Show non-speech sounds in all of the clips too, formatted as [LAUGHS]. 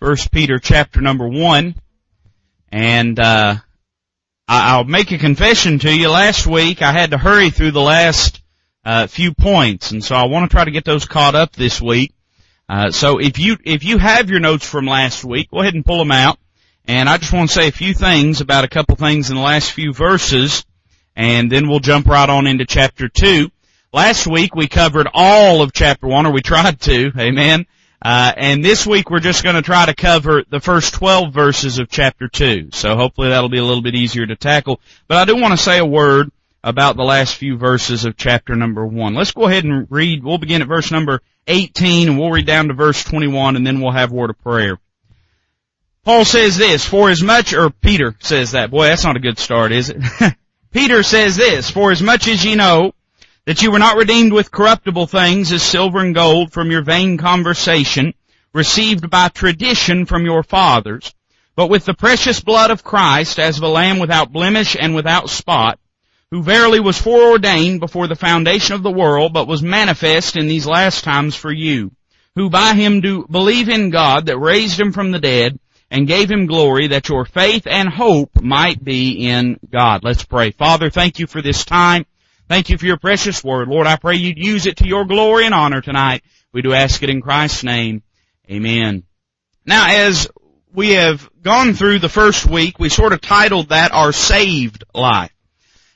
First Peter chapter number one, and uh, I'll make a confession to you. Last week I had to hurry through the last uh, few points, and so I want to try to get those caught up this week. Uh, so if you if you have your notes from last week, go ahead and pull them out. And I just want to say a few things about a couple things in the last few verses, and then we'll jump right on into chapter two. Last week we covered all of chapter one, or we tried to. Amen. Uh, and this week we're just going to try to cover the first 12 verses of chapter 2. So hopefully that'll be a little bit easier to tackle. But I do want to say a word about the last few verses of chapter number 1. Let's go ahead and read. We'll begin at verse number 18 and we'll read down to verse 21 and then we'll have word of prayer. Paul says this, for as much, or Peter says that. Boy, that's not a good start, is it? [LAUGHS] Peter says this, for as much as ye know that you were not redeemed with corruptible things as silver and gold from your vain conversation, received by tradition from your fathers, but with the precious blood of Christ as of a lamb without blemish and without spot, who verily was foreordained before the foundation of the world, but was manifest in these last times for you, who by him do believe in God that raised him from the dead, and gave him glory that your faith and hope might be in God. Let's pray. Father, thank you for this time. Thank you for your precious word. Lord, I pray you'd use it to your glory and honor tonight. We do ask it in Christ's name. Amen. Now, as we have gone through the first week, we sort of titled that our saved life.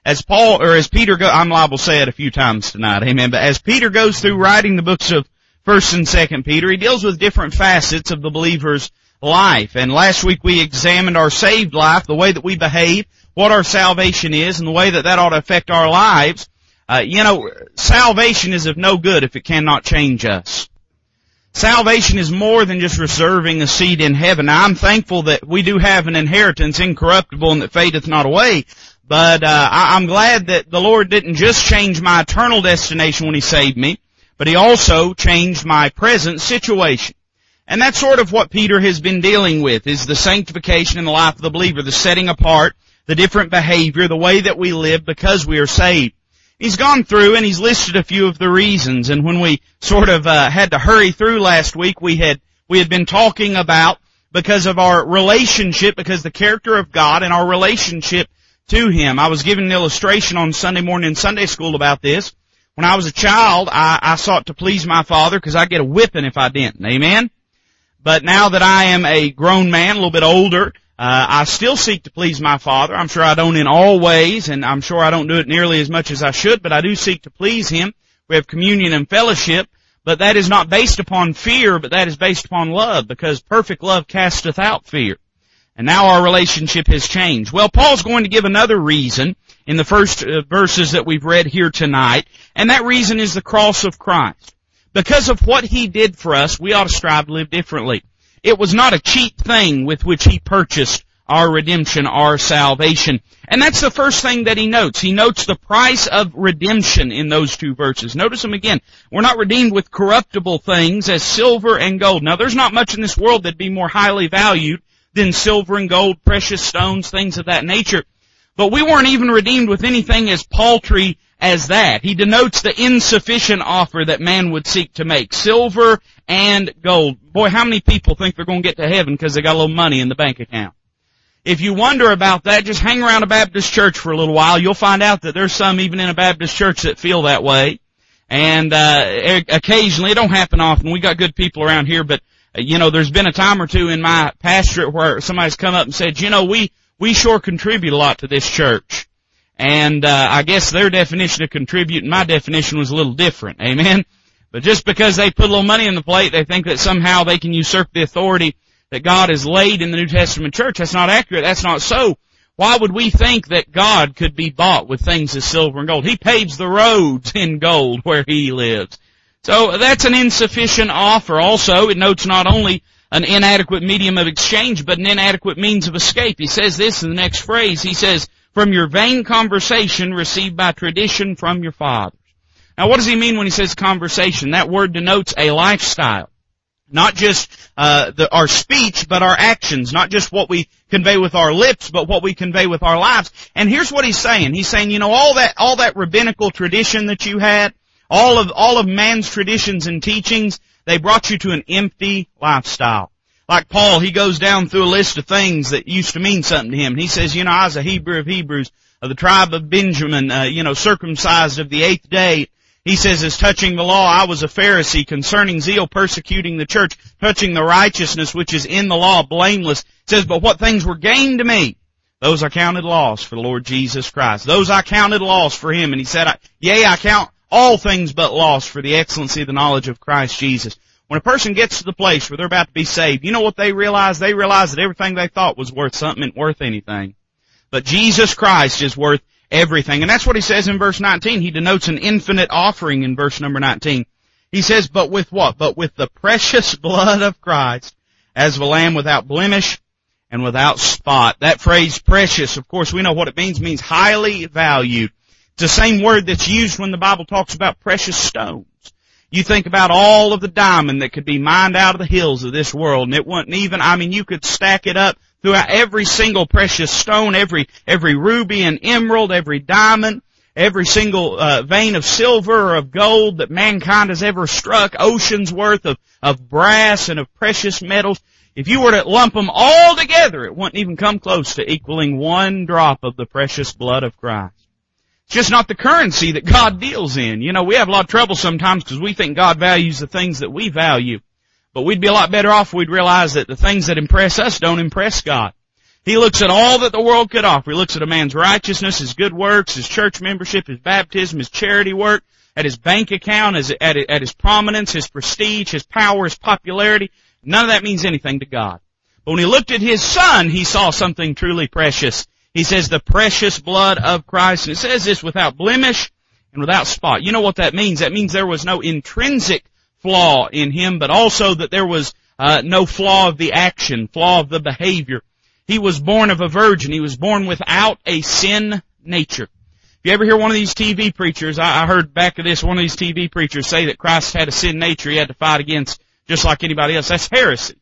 As Paul, or as Peter go, I'm liable to say it a few times tonight, amen, but as Peter goes through writing the books of 1st and 2nd Peter, he deals with different facets of the believer's life. And last week we examined our saved life, the way that we behave, what our salvation is and the way that that ought to affect our lives, uh, you know, salvation is of no good if it cannot change us. Salvation is more than just reserving a seat in heaven. Now, I'm thankful that we do have an inheritance incorruptible and that fadeth not away. But uh, I, I'm glad that the Lord didn't just change my eternal destination when He saved me, but He also changed my present situation. And that's sort of what Peter has been dealing with, is the sanctification in the life of the believer, the setting apart the different behavior, the way that we live because we are saved. He's gone through and he's listed a few of the reasons. And when we sort of uh, had to hurry through last week, we had we had been talking about because of our relationship, because the character of God and our relationship to Him. I was given an illustration on Sunday morning in Sunday school about this. When I was a child, I, I sought to please my father because I get a whipping if I didn't. Amen. But now that I am a grown man, a little bit older, uh, I still seek to please my Father. I'm sure I don't in all ways, and I'm sure I don't do it nearly as much as I should, but I do seek to please Him. We have communion and fellowship, but that is not based upon fear, but that is based upon love, because perfect love casteth out fear. And now our relationship has changed. Well, Paul's going to give another reason in the first uh, verses that we've read here tonight, and that reason is the cross of Christ. Because of what He did for us, we ought to strive to live differently. It was not a cheap thing with which he purchased our redemption, our salvation. And that's the first thing that he notes. He notes the price of redemption in those two verses. Notice them again. We're not redeemed with corruptible things as silver and gold. Now there's not much in this world that'd be more highly valued than silver and gold, precious stones, things of that nature. But we weren't even redeemed with anything as paltry as that. He denotes the insufficient offer that man would seek to make. Silver and gold. Boy, how many people think they're going to get to heaven because they got a little money in the bank account? If you wonder about that, just hang around a Baptist church for a little while. You'll find out that there's some even in a Baptist church that feel that way. And, uh, occasionally, it don't happen often. We got good people around here, but, uh, you know, there's been a time or two in my pastorate where somebody's come up and said, you know, we, we sure contribute a lot to this church. And uh, I guess their definition of contribute and my definition was a little different. Amen. But just because they put a little money in the plate, they think that somehow they can usurp the authority that God has laid in the New Testament church. That's not accurate. That's not so. Why would we think that God could be bought with things as silver and gold? He paves the roads in gold where He lives. So that's an insufficient offer. Also, it notes not only an inadequate medium of exchange, but an inadequate means of escape. He says this in the next phrase. He says, from your vain conversation received by tradition from your fathers. Now what does he mean when he says conversation? That word denotes a lifestyle. Not just uh, the, our speech, but our actions. Not just what we convey with our lips, but what we convey with our lives. And here's what he's saying. He's saying, you know, all that all that rabbinical tradition that you had, all of all of man's traditions and teachings, they brought you to an empty lifestyle. Like Paul, he goes down through a list of things that used to mean something to him. He says, you know, I was a Hebrew of Hebrews, of the tribe of Benjamin, uh, you know, circumcised of the eighth day. He says, as touching the law, I was a Pharisee, concerning zeal, persecuting the church, touching the righteousness which is in the law, blameless. He says, but what things were gained to me, those I counted loss for the Lord Jesus Christ. Those I counted loss for Him. And He said, yea, I count all things but loss for the excellency of the knowledge of Christ Jesus. When a person gets to the place where they're about to be saved, you know what they realize? They realize that everything they thought was worth something isn't worth anything. But Jesus Christ is worth everything. And that's what he says in verse 19. He denotes an infinite offering in verse number 19. He says, but with what? But with the precious blood of Christ as of a lamb without blemish and without spot. That phrase precious, of course, we know what it means. Means highly valued. It's the same word that's used when the Bible talks about precious stones. You think about all of the diamond that could be mined out of the hills of this world and it wouldn't even, I mean, you could stack it up throughout every single precious stone, every, every ruby and emerald, every diamond, every single uh, vein of silver or of gold that mankind has ever struck, oceans worth of, of brass and of precious metals. If you were to lump them all together, it wouldn't even come close to equaling one drop of the precious blood of Christ. It's just not the currency that God deals in. You know, we have a lot of trouble sometimes because we think God values the things that we value. But we'd be a lot better off if we'd realize that the things that impress us don't impress God. He looks at all that the world could offer. He looks at a man's righteousness, his good works, his church membership, his baptism, his charity work, at his bank account, at, at his prominence, his prestige, his power, his popularity. None of that means anything to God. But when he looked at his son, he saw something truly precious. He says the precious blood of Christ. And it says this without blemish and without spot. You know what that means? That means there was no intrinsic flaw in him, but also that there was uh, no flaw of the action, flaw of the behavior. He was born of a virgin. He was born without a sin nature. If you ever hear one of these TV preachers, I, I heard back of this, one of these TV preachers say that Christ had a sin nature he had to fight against just like anybody else. That's heresy.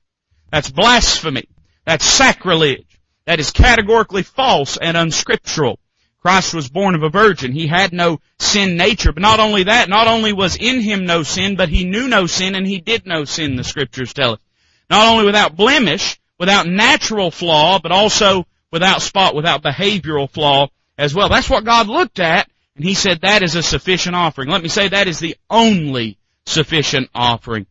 That's blasphemy. That's sacrilege. That is categorically false and unscriptural. Christ was born of a virgin. He had no sin nature. But not only that, not only was in him no sin, but he knew no sin and he did no sin, the scriptures tell us. Not only without blemish, without natural flaw, but also without spot, without behavioral flaw as well. That's what God looked at, and He said that is a sufficient offering. Let me say that is the only sufficient offering.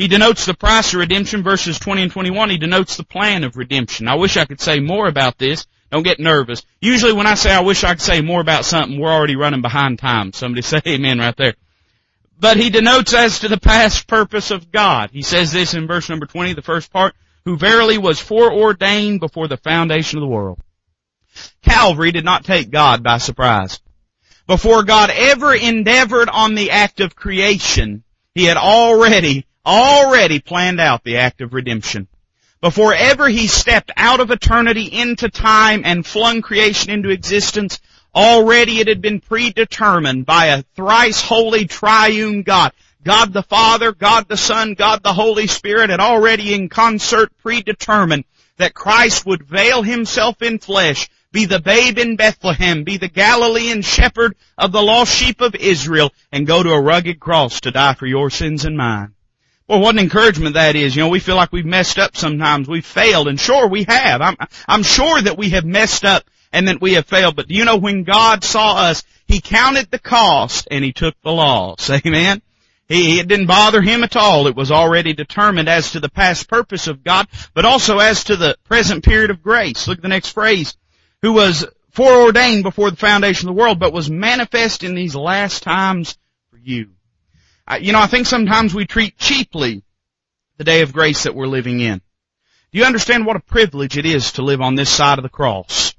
He denotes the price of redemption, verses 20 and 21. He denotes the plan of redemption. I wish I could say more about this. Don't get nervous. Usually when I say I wish I could say more about something, we're already running behind time. Somebody [LAUGHS] say amen right there. But he denotes as to the past purpose of God. He says this in verse number 20, the first part, who verily was foreordained before the foundation of the world. Calvary did not take God by surprise. Before God ever endeavored on the act of creation, He had already already planned out the act of redemption. Before ever he stepped out of eternity into time and flung creation into existence, already it had been predetermined by a thrice holy triune God. God the Father, God the Son, God the Holy Spirit had already in concert predetermined that Christ would veil himself in flesh, be the babe in Bethlehem, be the Galilean shepherd of the lost sheep of Israel, and go to a rugged cross to die for your sins and mine. Well, what an encouragement that is. You know, we feel like we've messed up sometimes. We've failed, and sure we have. I'm, I'm sure that we have messed up and that we have failed. But do you know when God saw us, He counted the cost and He took the loss. [LAUGHS] Amen? He, it didn't bother Him at all. It was already determined as to the past purpose of God, but also as to the present period of grace. Look at the next phrase. Who was foreordained before the foundation of the world, but was manifest in these last times for you. You know, I think sometimes we treat cheaply the day of grace that we're living in. Do you understand what a privilege it is to live on this side of the cross?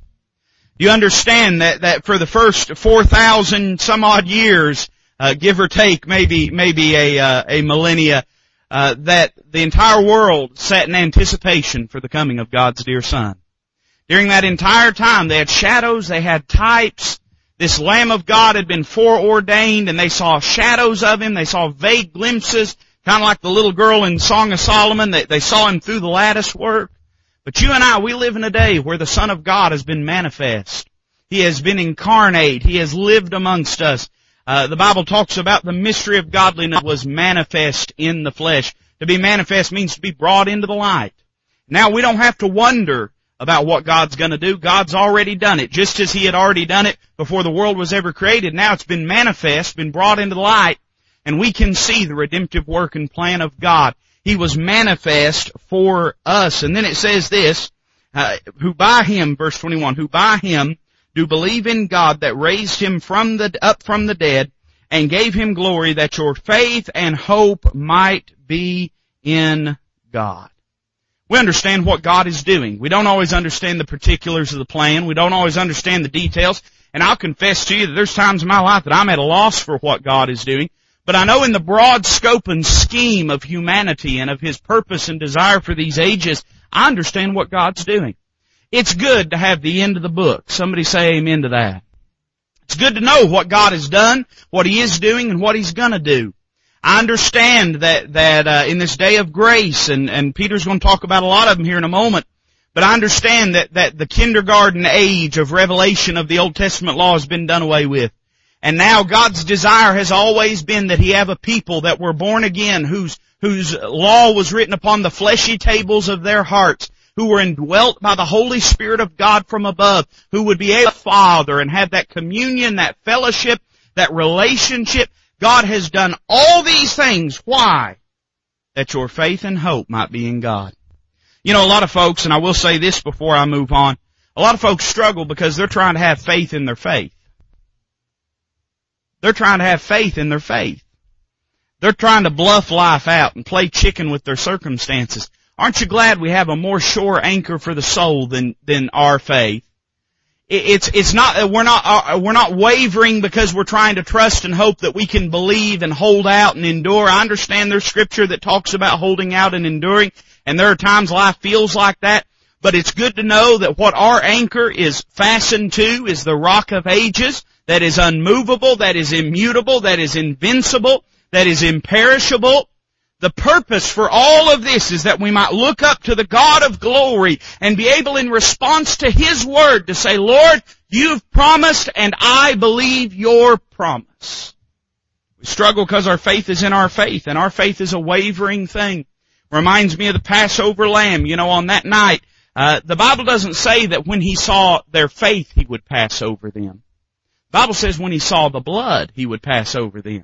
Do you understand that, that for the first 4,000 some odd years, uh, give or take maybe, maybe a, uh, a millennia, uh, that the entire world sat in anticipation for the coming of God's dear Son. During that entire time, they had shadows, they had types, this Lamb of God had been foreordained and they saw shadows of Him. They saw vague glimpses, kind of like the little girl in Song of Solomon. They, they saw Him through the lattice work. But you and I, we live in a day where the Son of God has been manifest. He has been incarnate. He has lived amongst us. Uh, the Bible talks about the mystery of godliness was manifest in the flesh. To be manifest means to be brought into the light. Now we don't have to wonder about what God's gonna do. God's already done it. Just as He had already done it before the world was ever created, now it's been manifest, been brought into the light, and we can see the redemptive work and plan of God. He was manifest for us. And then it says this, uh, who by Him, verse 21, who by Him do believe in God that raised Him from the, up from the dead and gave Him glory that your faith and hope might be in God. We understand what God is doing. We don't always understand the particulars of the plan. We don't always understand the details. And I'll confess to you that there's times in my life that I'm at a loss for what God is doing. But I know in the broad scope and scheme of humanity and of His purpose and desire for these ages, I understand what God's doing. It's good to have the end of the book. Somebody say amen to that. It's good to know what God has done, what He is doing, and what He's gonna do. I understand that that uh, in this day of grace, and and Peter's going to talk about a lot of them here in a moment. But I understand that that the kindergarten age of revelation of the Old Testament law has been done away with. And now God's desire has always been that He have a people that were born again, whose whose law was written upon the fleshy tables of their hearts, who were indwelt by the Holy Spirit of God from above, who would be a father and have that communion, that fellowship, that relationship God has done all these things. Why? That your faith and hope might be in God. You know, a lot of folks, and I will say this before I move on, a lot of folks struggle because they're trying to have faith in their faith. They're trying to have faith in their faith. They're trying to bluff life out and play chicken with their circumstances. Aren't you glad we have a more sure anchor for the soul than, than our faith? It's it's not we're not uh, we're not wavering because we're trying to trust and hope that we can believe and hold out and endure. I understand there's scripture that talks about holding out and enduring, and there are times life feels like that. But it's good to know that what our anchor is fastened to is the rock of ages that is unmovable, that is immutable, that is invincible, that is imperishable, the purpose for all of this is that we might look up to the God of glory and be able in response to His Word to say, Lord, you've promised and I believe your promise. We struggle because our faith is in our faith and our faith is a wavering thing. Reminds me of the Passover lamb. You know, on that night, uh, the Bible doesn't say that when he saw their faith, he would pass over them. The Bible says when he saw the blood, he would pass over them.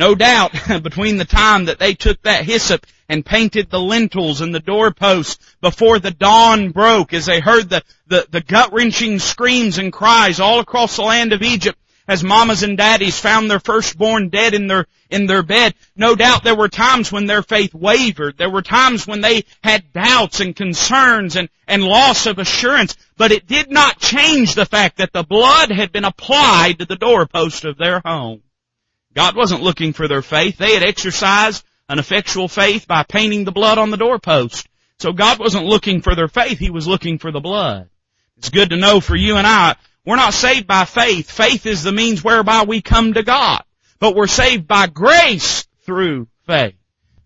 No doubt, [LAUGHS] between the time that they took that hyssop and painted the lintels and the doorposts before the dawn broke as they heard the, the, the gut-wrenching screams and cries all across the land of Egypt as mamas and daddies found their firstborn dead in their, in their bed. No doubt there were times when their faith wavered. There were times when they had doubts and concerns and, and loss of assurance. But it did not change the fact that the blood had been applied to the doorpost of their home. God wasn't looking for their faith. They had exercised an effectual faith by painting the blood on the doorpost. So God wasn't looking for their faith. He was looking for the blood. It's good to know for you and I, we're not saved by faith. Faith is the means whereby we come to God. But we're saved by grace through faith.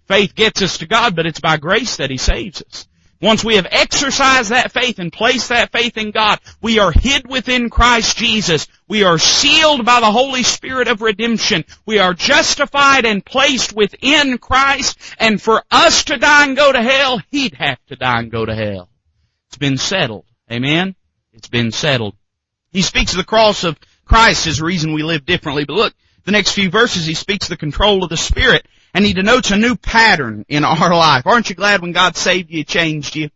Faith gets us to God, but it's by grace that He saves us. Once we have exercised that faith and placed that faith in God, we are hid within Christ Jesus. We are sealed by the Holy Spirit of redemption. We are justified and placed within Christ. And for us to die and go to hell, He'd have to die and go to hell. It's been settled. Amen? It's been settled. He speaks of the cross of Christ as reason we live differently. But look, the next few verses, he speaks of the control of the Spirit and he denotes a new pattern in our life. Aren't you glad when God saved you, changed you?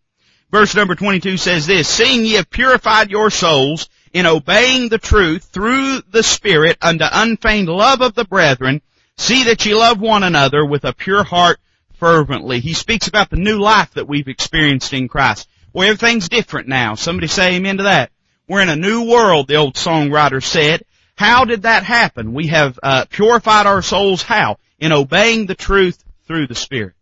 Verse number 22 says this, Seeing ye have purified your souls in obeying the truth through the Spirit unto unfeigned love of the brethren, see that ye love one another with a pure heart fervently. He speaks about the new life that we've experienced in Christ. Well, everything's different now. Somebody say amen to that. We're in a new world, the old songwriter said. How did that happen? We have uh, purified our souls how? In obeying the truth through the Spirit.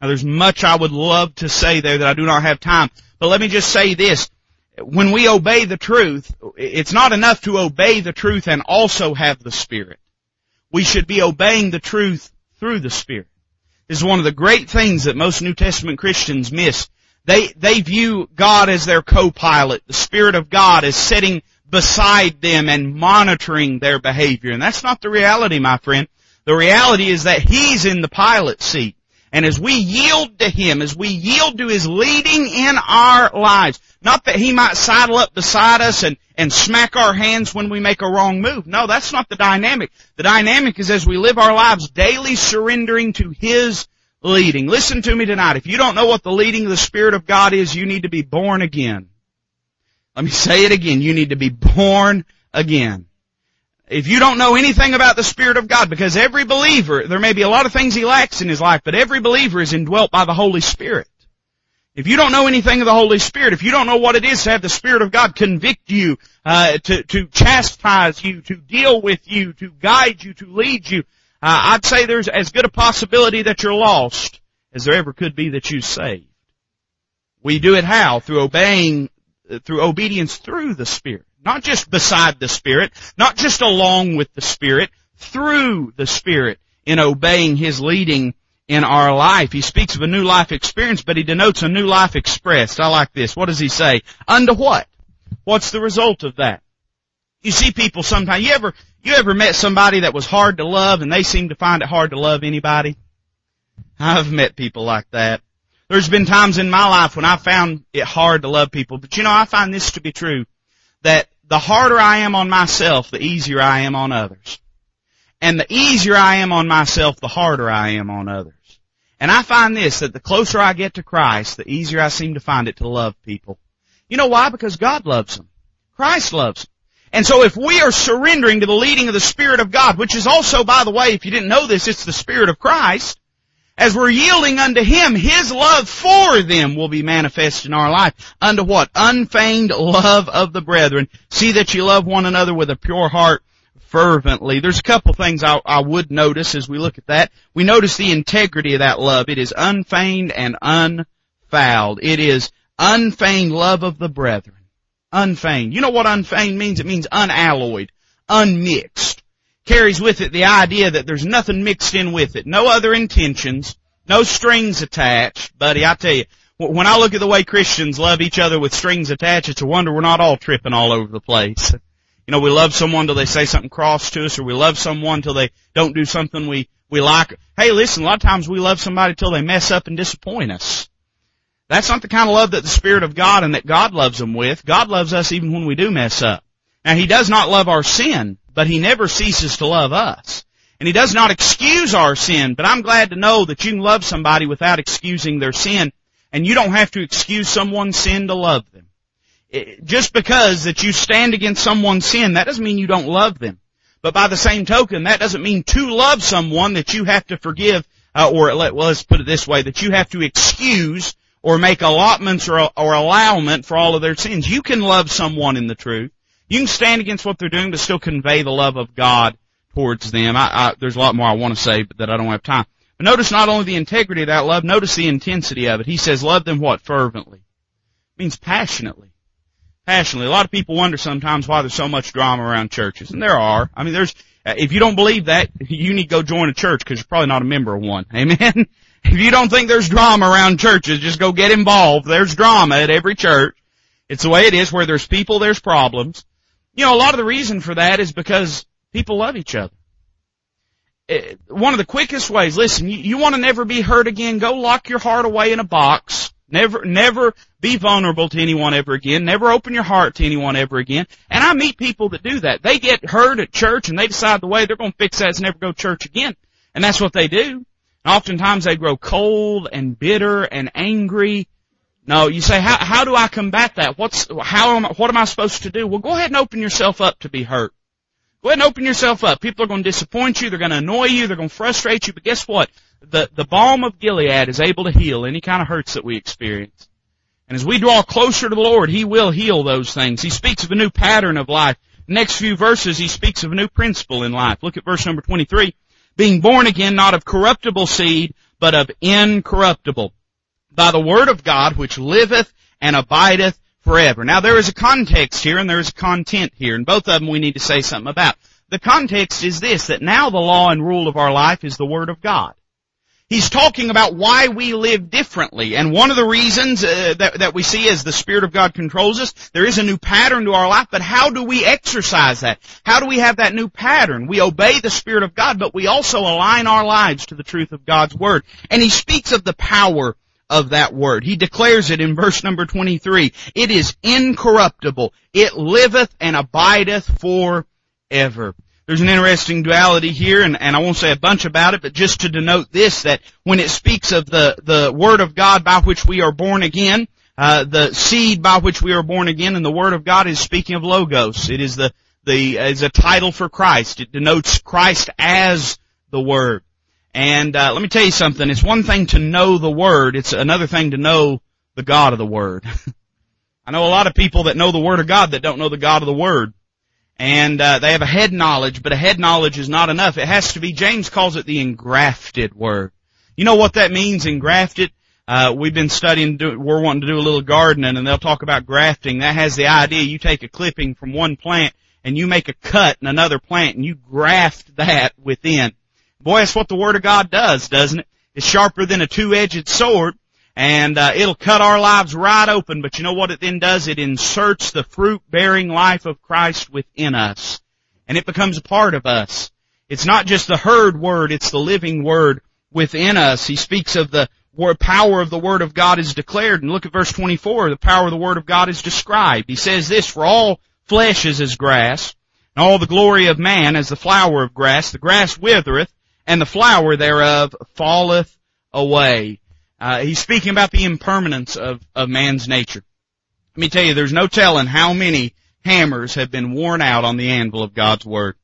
Now there's much I would love to say there that I do not have time, but let me just say this. When we obey the truth, it's not enough to obey the truth and also have the Spirit. We should be obeying the truth through the Spirit. This is one of the great things that most New Testament Christians miss. They, they view God as their co-pilot, the Spirit of God as sitting beside them and monitoring their behavior. And that's not the reality, my friend. The reality is that He's in the pilot seat. And as we yield to Him, as we yield to His leading in our lives, not that He might sidle up beside us and, and smack our hands when we make a wrong move. No, that's not the dynamic. The dynamic is as we live our lives daily surrendering to His leading. Listen to me tonight. If you don't know what the leading of the Spirit of God is, you need to be born again. Let me say it again. You need to be born again. If you don't know anything about the Spirit of God, because every believer, there may be a lot of things he lacks in his life, but every believer is indwelt by the Holy Spirit. If you don't know anything of the Holy Spirit, if you don't know what it is to have the Spirit of God convict you, uh, to, to chastise you, to deal with you, to guide you, to lead you, uh, I'd say there's as good a possibility that you're lost as there ever could be that you're saved. We do it how? Through obeying, uh, through obedience through the Spirit. Not just beside the Spirit, not just along with the Spirit, through the Spirit in obeying His leading in our life. He speaks of a new life experience, but he denotes a new life expressed. I like this. What does he say? Unto what? What's the result of that? You see people sometimes, you ever, you ever met somebody that was hard to love and they seem to find it hard to love anybody? I've met people like that. There's been times in my life when I found it hard to love people, but you know, I find this to be true, that the harder I am on myself, the easier I am on others. And the easier I am on myself, the harder I am on others. And I find this, that the closer I get to Christ, the easier I seem to find it to love people. You know why? Because God loves them. Christ loves them. And so if we are surrendering to the leading of the Spirit of God, which is also, by the way, if you didn't know this, it's the Spirit of Christ, as we're yielding unto Him, His love for them will be manifest in our life. Unto what? Unfeigned love of the brethren. See that you love one another with a pure heart fervently. There's a couple things I, I would notice as we look at that. We notice the integrity of that love. It is unfeigned and unfouled. It is unfeigned love of the brethren. Unfeigned. You know what unfeigned means? It means unalloyed, unmixed carries with it the idea that there's nothing mixed in with it. No other intentions, no strings attached. Buddy, I tell you, when I look at the way Christians love each other with strings attached, it's a wonder we're not all tripping all over the place. You know, we love someone till they say something cross to us, or we love someone till they don't do something we, we like. Hey, listen, a lot of times we love somebody till they mess up and disappoint us. That's not the kind of love that the Spirit of God and that God loves them with. God loves us even when we do mess up. Now, He does not love our sin, but He never ceases to love us. And He does not excuse our sin, but I'm glad to know that you can love somebody without excusing their sin, and you don't have to excuse someone's sin to love them. just because that you stand against someone's sin, that doesn't mean you don't love them. But by the same token, that doesn't mean to love someone that you have to forgive, uh, or let, well, let's put it this way, that you have to excuse or make allotments or, or allowment for all of their sins. You can love someone in the truth. You can stand against what they're doing, but still convey the love of God towards them. I, I, there's a lot more I want to say, but that I don't have time. But notice not only the integrity of that love, notice the intensity of it. He says, love them what? Fervently. It means passionately. Passionately. A lot of people wonder sometimes why there's so much drama around churches. And there are. I mean, there's, uh, if you don't believe that, you need to go join a church because you're probably not a member of one. [LAUGHS] Amen? If you don't think there's drama around churches, just go get involved. There's drama at every church. It's the way it is where there's people, there's problems. You know, a lot of the reason for that is because people love each other. Eh, one of the quickest ways, listen, you, you want to never be hurt again, go lock your heart away in a box. Never, never be vulnerable to anyone ever again. Never open your heart to anyone ever again. And I meet people that do that. They get hurt at church and they decide the way they're going to fix that is never go to church again. And that's what they do. And oftentimes they grow cold and bitter and angry no, you say, how, how do I combat that? What's, how am, what am I supposed to do? Well, go ahead and open yourself up to be hurt. Go ahead and open yourself up. People are going to disappoint you. They're going to annoy you. They're going to frustrate you. But guess what? The, the balm of Gilead is able to heal any kind of hurts that we experience. And as we draw closer to the Lord, He will heal those things. He speaks of a new pattern of life. Next few verses, He speaks of a new principle in life. Look at verse number 23. Being born again, not of corruptible seed, but of incorruptible by the word of God which liveth and abideth forever. Now there is a context here and there is content here, and both of them we need to say something about. The context is this, that now the law and rule of our life is the word of God. he's talking about why we live differently. And one of the reasons uh, that, that we see as the Spirit of God controls us, there is a new pattern to our life, but how do we exercise that? How do we have that new pattern? We obey the Spirit of God, but we also align our lives to the truth of God's Word. And he speaks of the power of that word. He declares it in verse number 23. It is incorruptible. It liveth and abideth forever. There's an interesting duality here, and, and I won't say a bunch about it, but just to denote this, that when it speaks of the, the Word of God by which we are born again, uh, the seed by which we are born again, and the Word of God is speaking of Logos. It is the, the, is a title for Christ. It denotes Christ as the Word. And, uh, let me tell you something. It's one thing to know the Word. It's another thing to know the God of the Word. [LAUGHS] I know a lot of people that know the Word of God that don't know the God of the Word and uh, they have a head knowledge, but a head knowledge is not enough. It has to be. James calls it the engrafted word. You know what that means? Engrafted. Uh, we've been studying. We're wanting to do a little gardening, and they'll talk about grafting. That has the idea you take a clipping from one plant and you make a cut in another plant, and you graft that within. Boy, that's what the Word of God does, doesn't it? It's sharper than a two-edged sword, and uh, it'll cut our lives right open. But you know what it then does? It inserts the fruit-bearing life of Christ within us, and it becomes a part of us. It's not just the heard word; it's the living word within us. He speaks of the power of the word of God is declared, and look at verse 24. The power of the word of God is described. He says this: "For all flesh is as grass, and all the glory of man as the flower of grass. The grass withereth, and the flower thereof falleth away." Uh, he's speaking about the impermanence of, of man's nature. Let me tell you, there's no telling how many hammers have been worn out on the anvil of God's Word.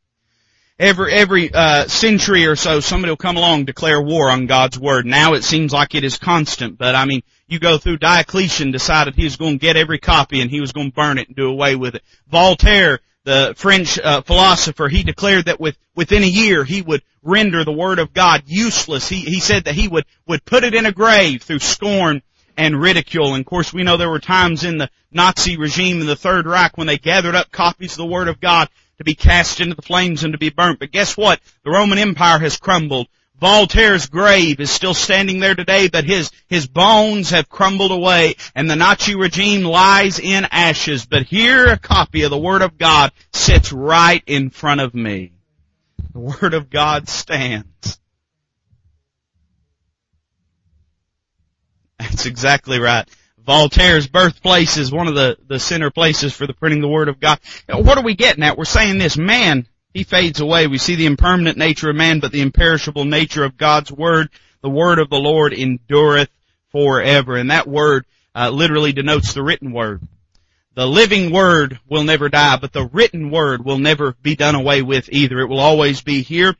Every, every, uh, century or so, somebody will come along declare war on God's Word. Now it seems like it is constant, but I mean, you go through Diocletian decided he was going to get every copy and he was going to burn it and do away with it. Voltaire the French uh, philosopher, he declared that with, within a year he would render the Word of God useless. He, he said that he would, would put it in a grave through scorn and ridicule. And of course we know there were times in the Nazi regime in the Third Reich when they gathered up copies of the Word of God to be cast into the flames and to be burnt. But guess what? The Roman Empire has crumbled. Voltaire's grave is still standing there today, but his, his bones have crumbled away and the Nazi regime lies in ashes. But here a copy of the Word of God sits right in front of me. The Word of God stands. That's exactly right. Voltaire's birthplace is one of the, the center places for the printing of the Word of God. What are we getting at? We're saying this, man he fades away. We see the impermanent nature of man, but the imperishable nature of God's Word. The Word of the Lord endureth forever. And that word uh, literally denotes the written Word. The living Word will never die, but the written Word will never be done away with either. It will always be here.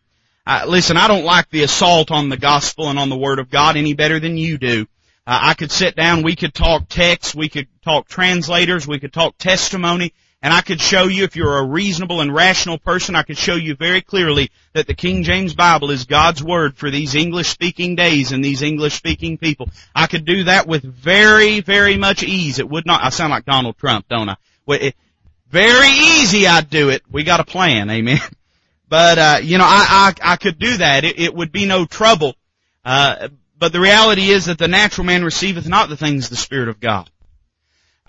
Uh, listen, I don't like the assault on the gospel and on the Word of God any better than you do. Uh, I could sit down, we could talk text, we could talk translators, we could talk testimony, and I could show you, if you're a reasonable and rational person, I could show you very clearly that the King James Bible is God's Word for these English speaking days and these English speaking people. I could do that with very, very much ease. It would not, I sound like Donald Trump, don't I? Very easy I'd do it. We got a plan, amen. [LAUGHS] But, uh, you know, I, I, I could do that. It, it would be no trouble. Uh, but the reality is that the natural man receiveth not the things of the Spirit of God.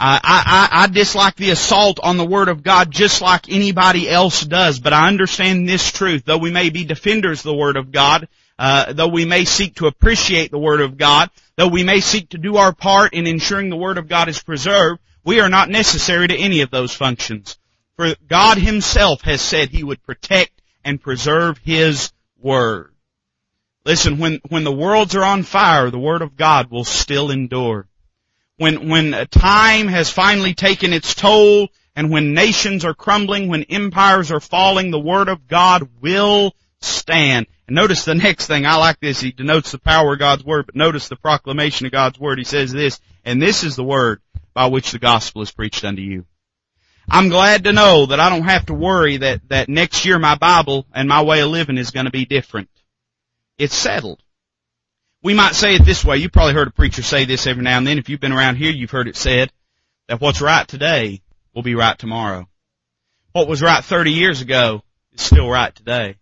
I, I, I dislike the assault on the Word of God just like anybody else does, but I understand this truth. Though we may be defenders of the Word of God, uh, though we may seek to appreciate the Word of God, though we may seek to do our part in ensuring the Word of God is preserved, we are not necessary to any of those functions. For God Himself has said He would protect and preserve His Word. Listen, when, when the worlds are on fire, the Word of God will still endure when, when time has finally taken its toll and when nations are crumbling, when empires are falling, the Word of God will stand. And notice the next thing, I like this, he denotes the power of God's Word, but notice the proclamation of God's Word. He says this, and this is the Word by which the gospel is preached unto you. I'm glad to know that I don't have to worry that, that next year my Bible and my way of living is going to be different. It's settled. We might say it this way. You probably heard a preacher say this every now and then. If you've been around here, you've heard it said that what's right today will be right tomorrow. What was right 30 years ago is still right today.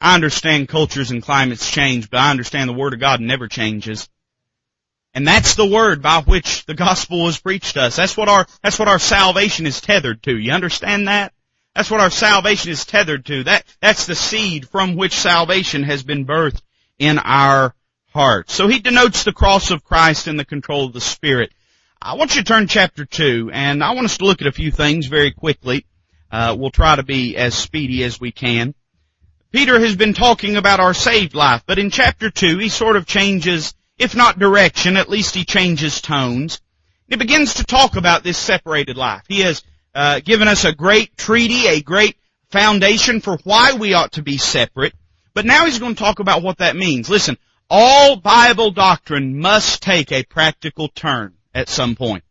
I understand cultures and climates change, but I understand the Word of God never changes. And that's the word by which the gospel was preached to us. That's what our, that's what our salvation is tethered to. You understand that? That's what our salvation is tethered to. That, that's the seed from which salvation has been birthed in our hearts. So he denotes the cross of Christ and the control of the Spirit. I want you to turn chapter 2, and I want us to look at a few things very quickly. Uh, we'll try to be as speedy as we can. Peter has been talking about our saved life, but in chapter 2 he sort of changes, if not direction, at least he changes tones. He begins to talk about this separated life. He has uh, given us a great treaty, a great foundation for why we ought to be separate. But now he's going to talk about what that means. Listen, all Bible doctrine must take a practical turn at some point.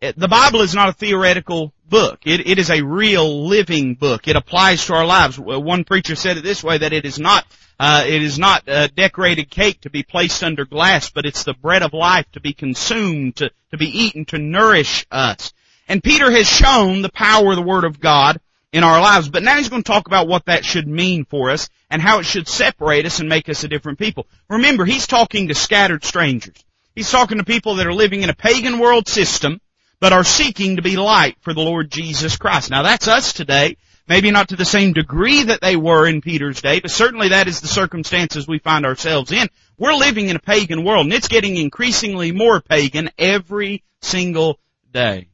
The Bible is not a theoretical book. It, it is a real living book. It applies to our lives. One preacher said it this way, that it is not, uh, it is not a decorated cake to be placed under glass, but it's the bread of life to be consumed, to, to be eaten, to nourish us. And Peter has shown the power of the Word of God in our lives, but now he's going to talk about what that should mean for us and how it should separate us and make us a different people. Remember, he's talking to scattered strangers. He's talking to people that are living in a pagan world system, but are seeking to be light for the Lord Jesus Christ. Now that's us today. Maybe not to the same degree that they were in Peter's day, but certainly that is the circumstances we find ourselves in. We're living in a pagan world, and it's getting increasingly more pagan every single day.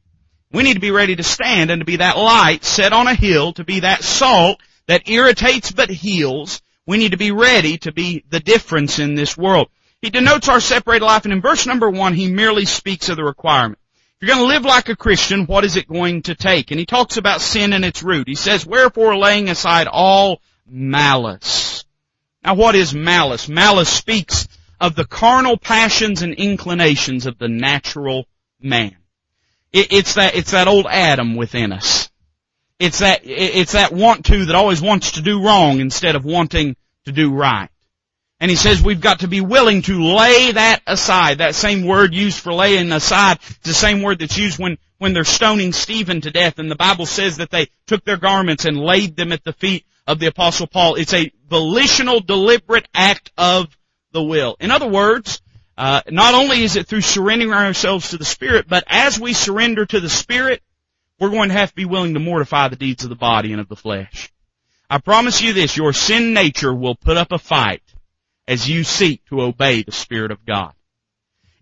We need to be ready to stand and to be that light set on a hill, to be that salt that irritates but heals. We need to be ready to be the difference in this world. He denotes our separated life, and in verse number one, he merely speaks of the requirement. If you're going to live like a Christian, what is it going to take? And he talks about sin and its root. He says, wherefore laying aside all malice. Now what is malice? Malice speaks of the carnal passions and inclinations of the natural man. It, it's that, it's that old Adam within us. It's that, it's that want to that always wants to do wrong instead of wanting to do right. And he says we've got to be willing to lay that aside. That same word used for laying aside is the same word that's used when, when they're stoning Stephen to death. And the Bible says that they took their garments and laid them at the feet of the apostle Paul. It's a volitional, deliberate act of the will. In other words, uh, not only is it through surrendering ourselves to the Spirit, but as we surrender to the Spirit, we're going to have to be willing to mortify the deeds of the body and of the flesh. I promise you this, your sin nature will put up a fight as you seek to obey the Spirit of God.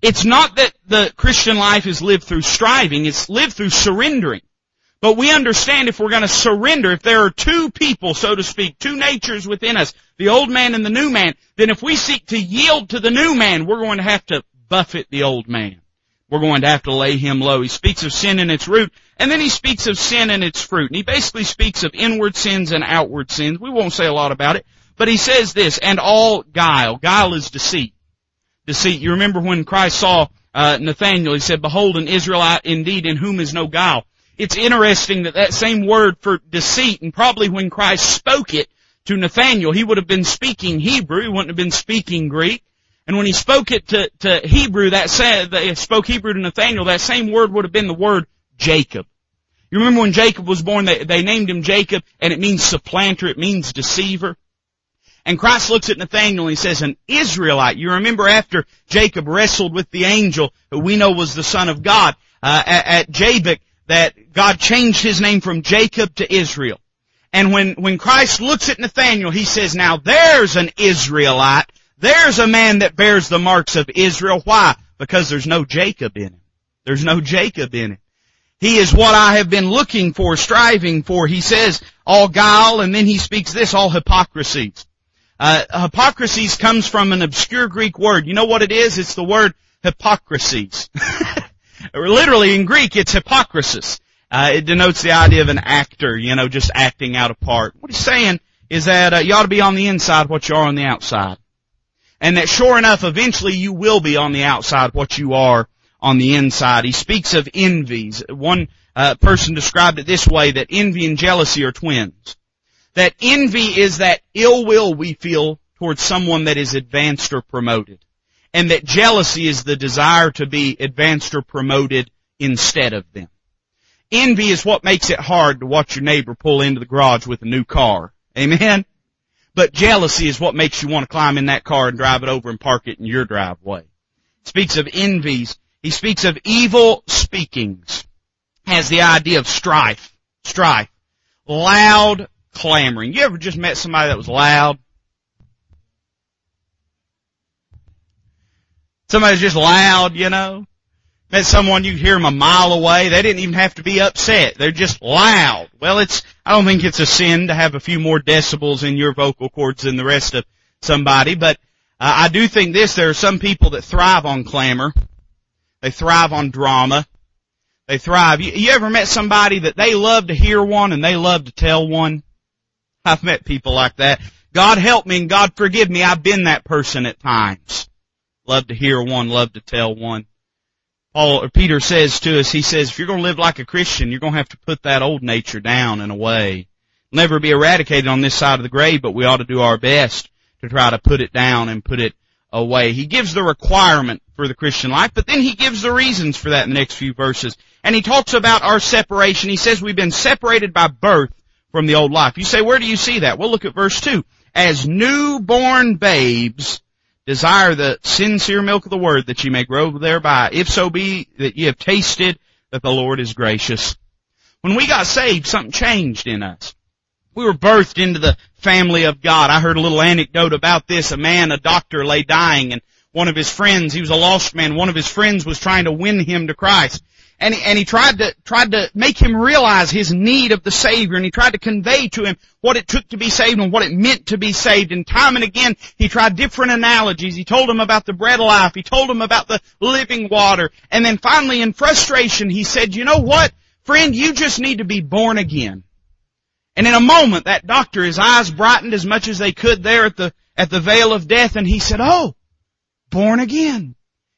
It's not that the Christian life is lived through striving, it's lived through surrendering. But we understand if we're going to surrender, if there are two people, so to speak, two natures within us, the old man and the new man, then if we seek to yield to the new man, we're going to have to buffet the old man. We're going to have to lay him low. He speaks of sin and its root, and then he speaks of sin and its fruit. And he basically speaks of inward sins and outward sins. We won't say a lot about it, but he says this, and all guile. Guile is deceit. Deceit. You remember when Christ saw uh, Nathanael, he said, Behold an Israelite indeed in whom is no guile. It's interesting that that same word for deceit, and probably when Christ spoke it to Nathanael, he would have been speaking Hebrew, he wouldn't have been speaking Greek. And when he spoke it to, to Hebrew, that said, they spoke Hebrew to Nathanael, that same word would have been the word Jacob. You remember when Jacob was born, they, they named him Jacob, and it means supplanter, it means deceiver. And Christ looks at Nathanael and he says, an Israelite. You remember after Jacob wrestled with the angel, who we know was the son of God, uh, at, at that God changed his name from Jacob to Israel. And when, when Christ looks at Nathanael, he says, now there's an Israelite. There's a man that bears the marks of Israel. Why? Because there's no Jacob in him. There's no Jacob in him. He is what I have been looking for, striving for. He says all guile, and then he speaks this, all hypocrisies. Uh, hypocrisies comes from an obscure Greek word. You know what it is? It's the word hypocrisies. [LAUGHS] Literally in Greek, it's hypocrisis. Uh, it denotes the idea of an actor, you know, just acting out a part. What he's saying is that uh, you ought to be on the inside what you are on the outside. And that sure enough, eventually you will be on the outside what you are on the inside. He speaks of envies. One uh, person described it this way, that envy and jealousy are twins. That envy is that ill will we feel towards someone that is advanced or promoted and that jealousy is the desire to be advanced or promoted instead of them. Envy is what makes it hard to watch your neighbor pull into the garage with a new car. Amen? but jealousy is what makes you want to climb in that car and drive it over and park it in your driveway. He Speaks of envies. He speaks of evil speakings. Has the idea of strife. Strife. Loud clamoring. You ever just met somebody that was loud? Somebody's just loud, you know? Met someone you hear them a mile away. They didn't even have to be upset. They're just loud. Well, it's, I don't think it's a sin to have a few more decibels in your vocal cords than the rest of somebody, but uh, I do think this, there are some people that thrive on clamor. They thrive on drama. They thrive. You, you ever met somebody that they love to hear one and they love to tell one? I've met people like that. God help me and God forgive me. I've been that person at times. Love to hear one, love to tell one. Paul or Peter says to us, he says, if you're going to live like a Christian, you're going to have to put that old nature down and away. Never be eradicated on this side of the grave, but we ought to do our best to try to put it down and put it away. He gives the requirement for the Christian life, but then he gives the reasons for that in the next few verses. And he talks about our separation. He says we've been separated by birth from the old life. You say, where do you see that? Well, look at verse 2. As newborn babes, Desire the sincere milk of the word that ye may grow thereby, if so be that ye have tasted that the Lord is gracious. When we got saved, something changed in us. We were birthed into the family of God. I heard a little anecdote about this. A man, a doctor, lay dying and one of his friends, he was a lost man, one of his friends was trying to win him to Christ and he, and he tried to tried to make him realize his need of the Savior, and he tried to convey to him what it took to be saved and what it meant to be saved. And time and again, he tried different analogies. He told him about the bread of life. He told him about the living water. And then finally, in frustration, he said, "You know what, friend? You just need to be born again." And in a moment, that doctor, his eyes brightened as much as they could there at the at the veil of death, and he said, "Oh, born again."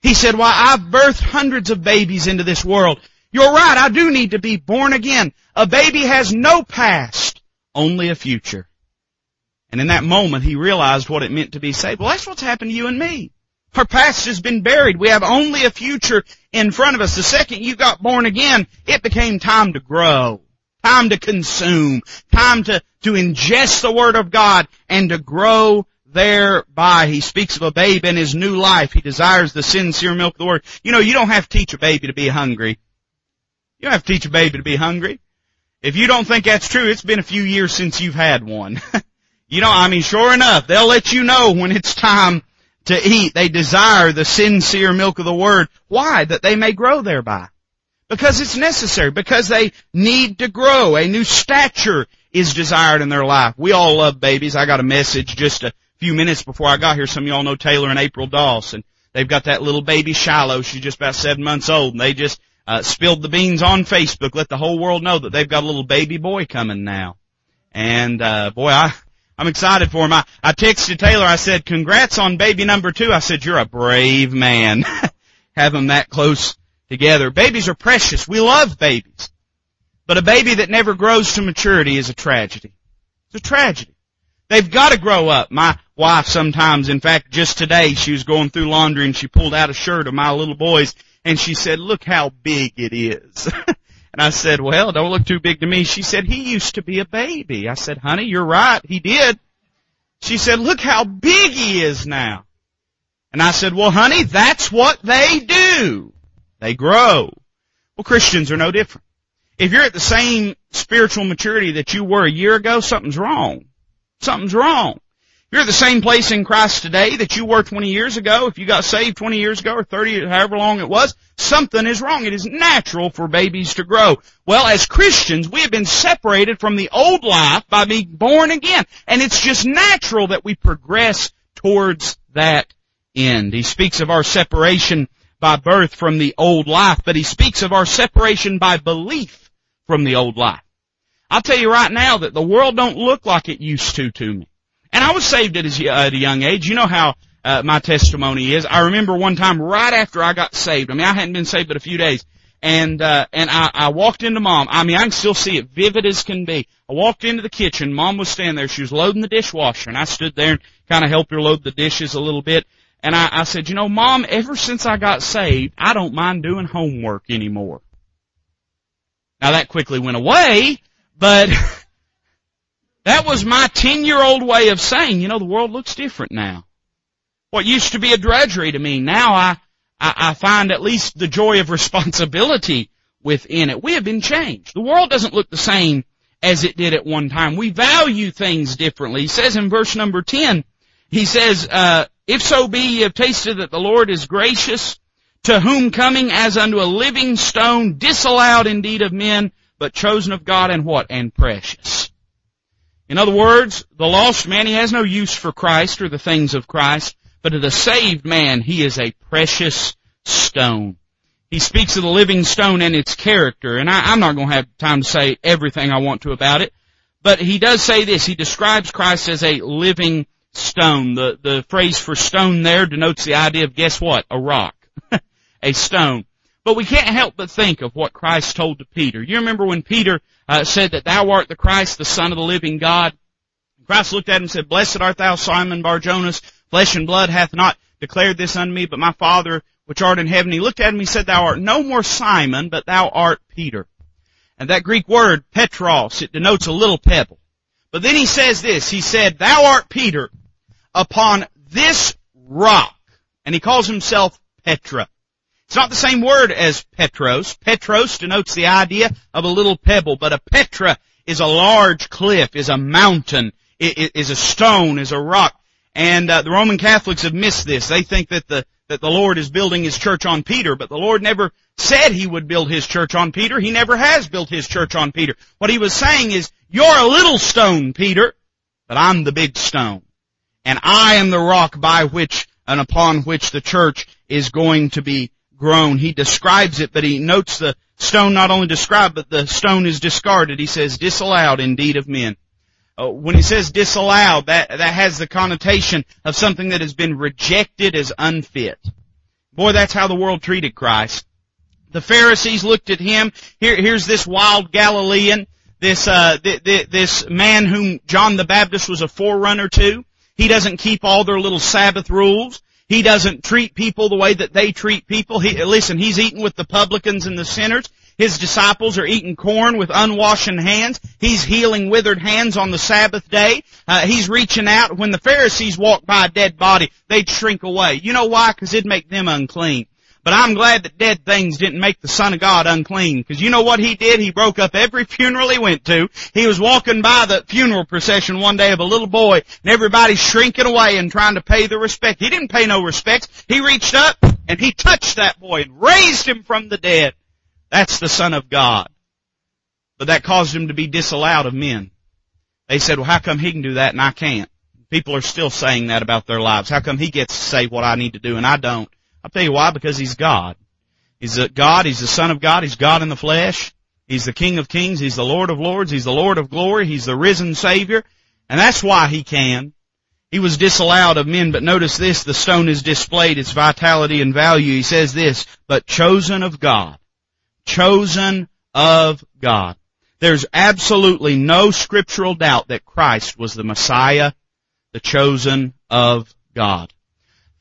He said, why, I've birthed hundreds of babies into this world. You're right, I do need to be born again. A baby has no past, only a future. And in that moment, he realized what it meant to be saved. Well, that's what's happened to you and me. Our past has been buried. We have only a future in front of us. The second you got born again, it became time to grow, time to consume, time to, to ingest the Word of God and to grow thereby. He speaks of a babe in his new life. He desires the sincere milk of the word. You know, you don't have to teach a baby to be hungry. You don't have to teach a baby to be hungry. If you don't think that's true, it's been a few years since you've had one. [LAUGHS] you know, I mean, sure enough, they'll let you know when it's time to eat. They desire the sincere milk of the word. Why? That they may grow thereby. Because it's necessary. Because they need to grow. A new stature is desired in their life. We all love babies. I got a message just a few minutes before I got here, some of y'all know Taylor and April Dawson. They've got that little baby Shiloh. She's just about seven months old, and they just uh, spilled the beans on Facebook. Let the whole world know that they've got a little baby boy coming now. And uh, boy, I I'm excited for him. I, I texted Taylor. I said, "Congrats on baby number two. I said, "You're a brave man, [LAUGHS] have them that close together. Babies are precious. We love babies, but a baby that never grows to maturity is a tragedy. It's a tragedy. They've got to grow up. My wife sometimes, in fact, just today, she was going through laundry and she pulled out a shirt of my little boy's and she said, look how big it is. [LAUGHS] and I said, well, don't look too big to me. She said, he used to be a baby. I said, honey, you're right. He did. She said, look how big he is now. And I said, well, honey, that's what they do. They grow. Well, Christians are no different. If you're at the same spiritual maturity that you were a year ago, something's wrong. Something's wrong. You're the same place in Christ today that you were 20 years ago. If you got saved 20 years ago or 30, however long it was, something is wrong. It is natural for babies to grow. Well, as Christians, we have been separated from the old life by being born again. And it's just natural that we progress towards that end. He speaks of our separation by birth from the old life, but he speaks of our separation by belief from the old life. I'll tell you right now that the world don't look like it used to to me. And I was saved at a, at a young age. You know how uh, my testimony is. I remember one time right after I got saved. I mean, I hadn't been saved but a few days. And, uh, and I, I walked into mom. I mean, I can still see it vivid as can be. I walked into the kitchen. Mom was standing there. She was loading the dishwasher and I stood there and kind of helped her load the dishes a little bit. And I, I said, you know, mom, ever since I got saved, I don't mind doing homework anymore. Now that quickly went away, but [LAUGHS] That was my 10 year old way of saying, you know, the world looks different now. What used to be a drudgery to me, now I, I, I find at least the joy of [LAUGHS] responsibility within it. We have been changed. The world doesn't look the same as it did at one time. We value things differently. He says in verse number 10, he says, uh, if so be ye have tasted that the Lord is gracious, to whom coming as unto a living stone, disallowed indeed of men, but chosen of God and what? And precious. In other words, the lost man, he has no use for Christ or the things of Christ, but to the saved man, he is a precious stone. He speaks of the living stone and its character, and I, am not going to have time to say everything I want to about it, but he does say this. He describes Christ as a living stone. The, the phrase for stone there denotes the idea of, guess what? A rock. [LAUGHS] a stone. But we can't help but think of what Christ told to Peter. You remember when Peter uh, said that thou art the Christ, the Son of the living God? Christ looked at him and said, Blessed art thou, Simon Barjonas. Flesh and blood hath not declared this unto me, but my Father which art in heaven. He looked at him, and said, Thou art no more Simon, but thou art Peter. And that Greek word, Petros, it denotes a little pebble. But then he says this, he said, Thou art Peter, upon this rock. And he calls himself Petra. It's not the same word as Petros. Petros denotes the idea of a little pebble, but a Petra is a large cliff, is a mountain, is a stone, is a rock. And uh, the Roman Catholics have missed this. They think that the that the Lord is building His church on Peter, but the Lord never said He would build His church on Peter. He never has built His church on Peter. What He was saying is, you're a little stone, Peter, but I'm the big stone. And I am the rock by which and upon which the church is going to be He describes it, but he notes the stone not only described, but the stone is discarded. He says, disallowed indeed of men. Uh, when he says disallowed, that, that has the connotation of something that has been rejected as unfit. Boy, that's how the world treated Christ. The Pharisees looked at him. Here, here's this wild Galilean, this, uh, th- th- this man whom John the Baptist was a forerunner to. He doesn't keep all their little Sabbath rules. He doesn't treat people the way that they treat people. He, listen, he's eating with the publicans and the sinners. His disciples are eating corn with unwashed hands. He's healing withered hands on the Sabbath day. Uh, he's reaching out. When the Pharisees walked by a dead body, they'd shrink away. You know why? Because it'd make them unclean. But I'm glad that dead things didn't make the Son of God unclean. Because you know what he did? He broke up every funeral he went to. He was walking by the funeral procession one day of a little boy, and everybody shrinking away and trying to pay the respect. He didn't pay no respects. He reached up and he touched that boy and raised him from the dead. That's the Son of God. But that caused him to be disallowed of men. They said, well, how come he can do that and I can't? People are still saying that about their lives. How come he gets to say what I need to do and I don't? I'll tell you why, because he's God. He's a God, he's the Son of God, he's God in the flesh. He's the King of Kings, he's the Lord of Lords, he's the Lord of glory, he's the risen Savior, and that's why he can. He was disallowed of men, but notice this, the stone is displayed its vitality and value. He says this, but chosen of God. Chosen of God. There's absolutely no scriptural doubt that Christ was the Messiah, the chosen of God.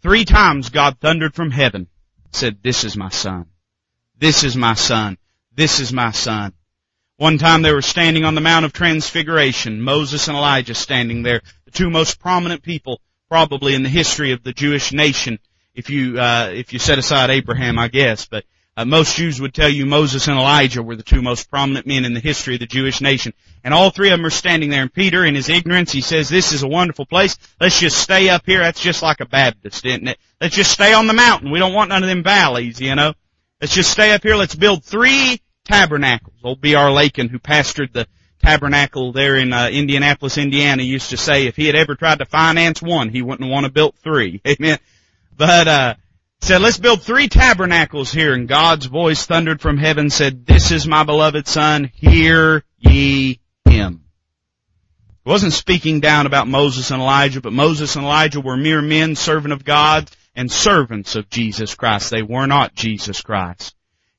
Three times God thundered from heaven, said, this is my son. This is my son. This is my son. One time they were standing on the Mount of Transfiguration, Moses and Elijah standing there, the two most prominent people probably in the history of the Jewish nation, if you, uh, if you set aside Abraham, I guess, but uh, most Jews would tell you Moses and Elijah were the two most prominent men in the history of the Jewish nation. And all three of them are standing there. And Peter, in his ignorance, he says, this is a wonderful place. Let's just stay up here. That's just like a Baptist, isn't it? Let's just stay on the mountain. We don't want none of them valleys, you know. Let's just stay up here. Let's build three tabernacles. Old B.R. Lakin, who pastored the tabernacle there in uh, Indianapolis, Indiana, used to say if he had ever tried to finance one, he wouldn't want to build three. [LAUGHS] Amen. But, uh, said, let's build three tabernacles here. And God's voice thundered from heaven said, this is my beloved son, hear ye him. He wasn't speaking down about Moses and Elijah, but Moses and Elijah were mere men, servant of God, and servants of Jesus Christ. They were not Jesus Christ.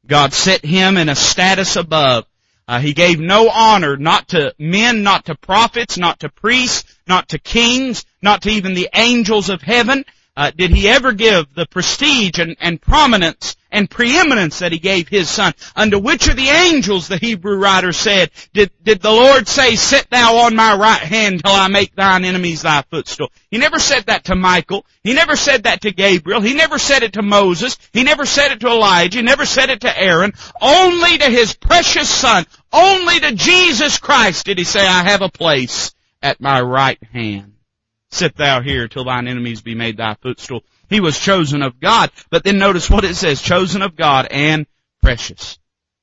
God set him in a status above. Uh, he gave no honor not to men, not to prophets, not to priests, not to kings, not to even the angels of heaven. Uh, did he ever give the prestige and, and prominence and preeminence that he gave his son. Unto which of the angels, the Hebrew writer said, did, did the Lord say, sit thou on my right hand till I make thine enemies thy footstool? He never said that to Michael. He never said that to Gabriel. He never said it to Moses. He never said it to Elijah. He never said it to Aaron. Only to his precious son, only to Jesus Christ did he say, I have a place at my right hand. Sit thou here till thine enemies be made thy footstool. He was chosen of God. But then notice what it says, chosen of God and precious.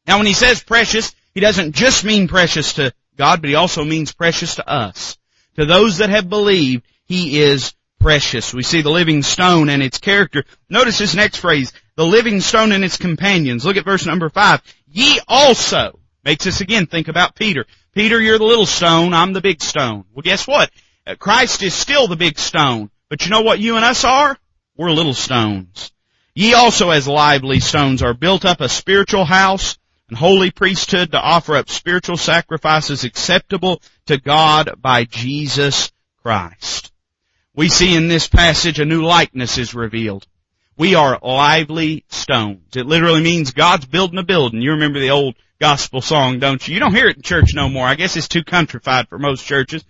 Now when he says precious, he doesn't just mean precious to God, but he also means precious to us. To those that have believed, he is precious. We see the living stone and its character. Notice this next phrase, the living stone and its companions. Look at verse number five. Ye also, makes us again think about Peter. Peter, you're the little stone, I'm the big stone. Well guess what? Uh, Christ is still the big stone. But you know what you and us are? We're little stones. Ye also as lively stones are built up a spiritual house and holy priesthood to offer up spiritual sacrifices acceptable to God by Jesus Christ. We see in this passage a new likeness is revealed. We are lively stones. It literally means God's building a building. You remember the old gospel song, don't you? You don't hear it in church no more. I guess it's too countrified for most churches.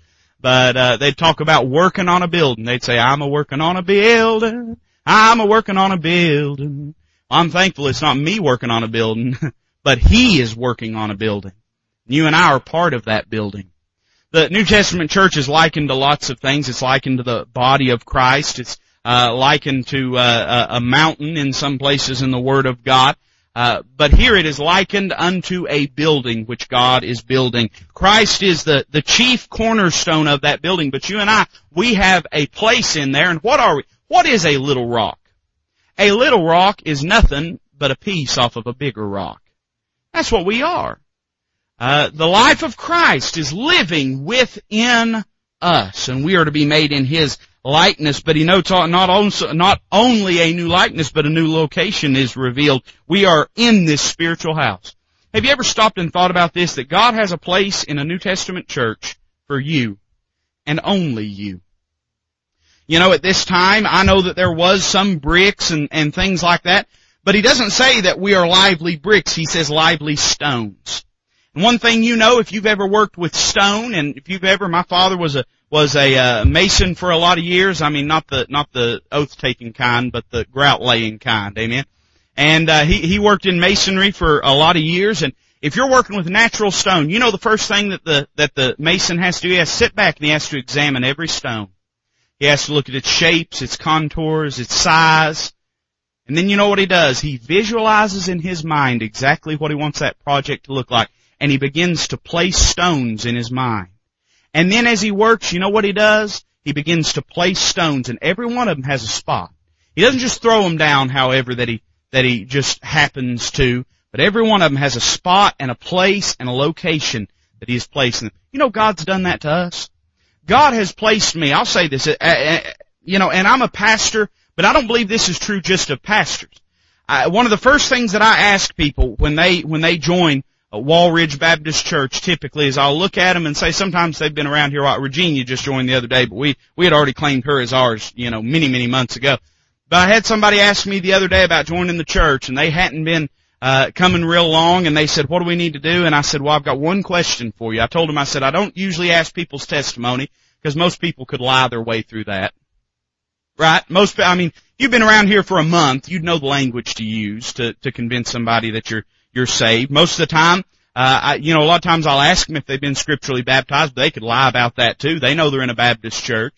But uh, they'd talk about working on a building. They'd say, "I'm a working on a building. I'm a working on a building." I'm thankful it's not me working on a building, [LAUGHS] but He is working on a building. You and I are part of that building. The New Testament church is likened to lots of things. It's likened to the body of Christ. It's uh, likened to uh, a mountain in some places in the Word of God. Uh, but here it is likened unto a building which God is building. Christ is the, the chief cornerstone of that building, but you and I, we have a place in there, and what are we? What is a little rock? A little rock is nothing but a piece off of a bigger rock. That's what we are. Uh, the life of Christ is living within us, and we are to be made in His likeness, but he notes not, not only a new likeness, but a new location is revealed. We are in this spiritual house. Have you ever stopped and thought about this, that God has a place in a New Testament church for you, and only you? You know, at this time, I know that there was some bricks and, and things like that, but he doesn't say that we are lively bricks, he says lively stones. One thing you know, if you've ever worked with stone, and if you've ever, my father was a was a uh, mason for a lot of years. I mean, not the not the oath taking kind, but the grout laying kind. Amen. And uh, he he worked in masonry for a lot of years. And if you're working with natural stone, you know the first thing that the that the mason has to do, to sit back and he has to examine every stone. He has to look at its shapes, its contours, its size. And then you know what he does? He visualizes in his mind exactly what he wants that project to look like. And he begins to place stones in his mind. And then as he works, you know what he does? He begins to place stones and every one of them has a spot. He doesn't just throw them down however that he, that he just happens to, but every one of them has a spot and a place and a location that he has placed them. You know God's done that to us. God has placed me, I'll say this, uh, uh, you know, and I'm a pastor, but I don't believe this is true just of pastors. I, one of the first things that I ask people when they, when they join Walridge Baptist Church typically is I'll look at them and say sometimes they've been around here. Well, Regina just joined the other day, but we, we had already claimed her as ours, you know, many, many months ago. But I had somebody ask me the other day about joining the church and they hadn't been, uh, coming real long and they said, what do we need to do? And I said, well, I've got one question for you. I told them, I said, I don't usually ask people's testimony because most people could lie their way through that. Right? Most, I mean, you've been around here for a month, you'd know the language to use to, to convince somebody that you're, you're saved. Most of the time, uh, I, you know, a lot of times I'll ask them if they've been scripturally baptized, but they could lie about that too. They know they're in a Baptist church.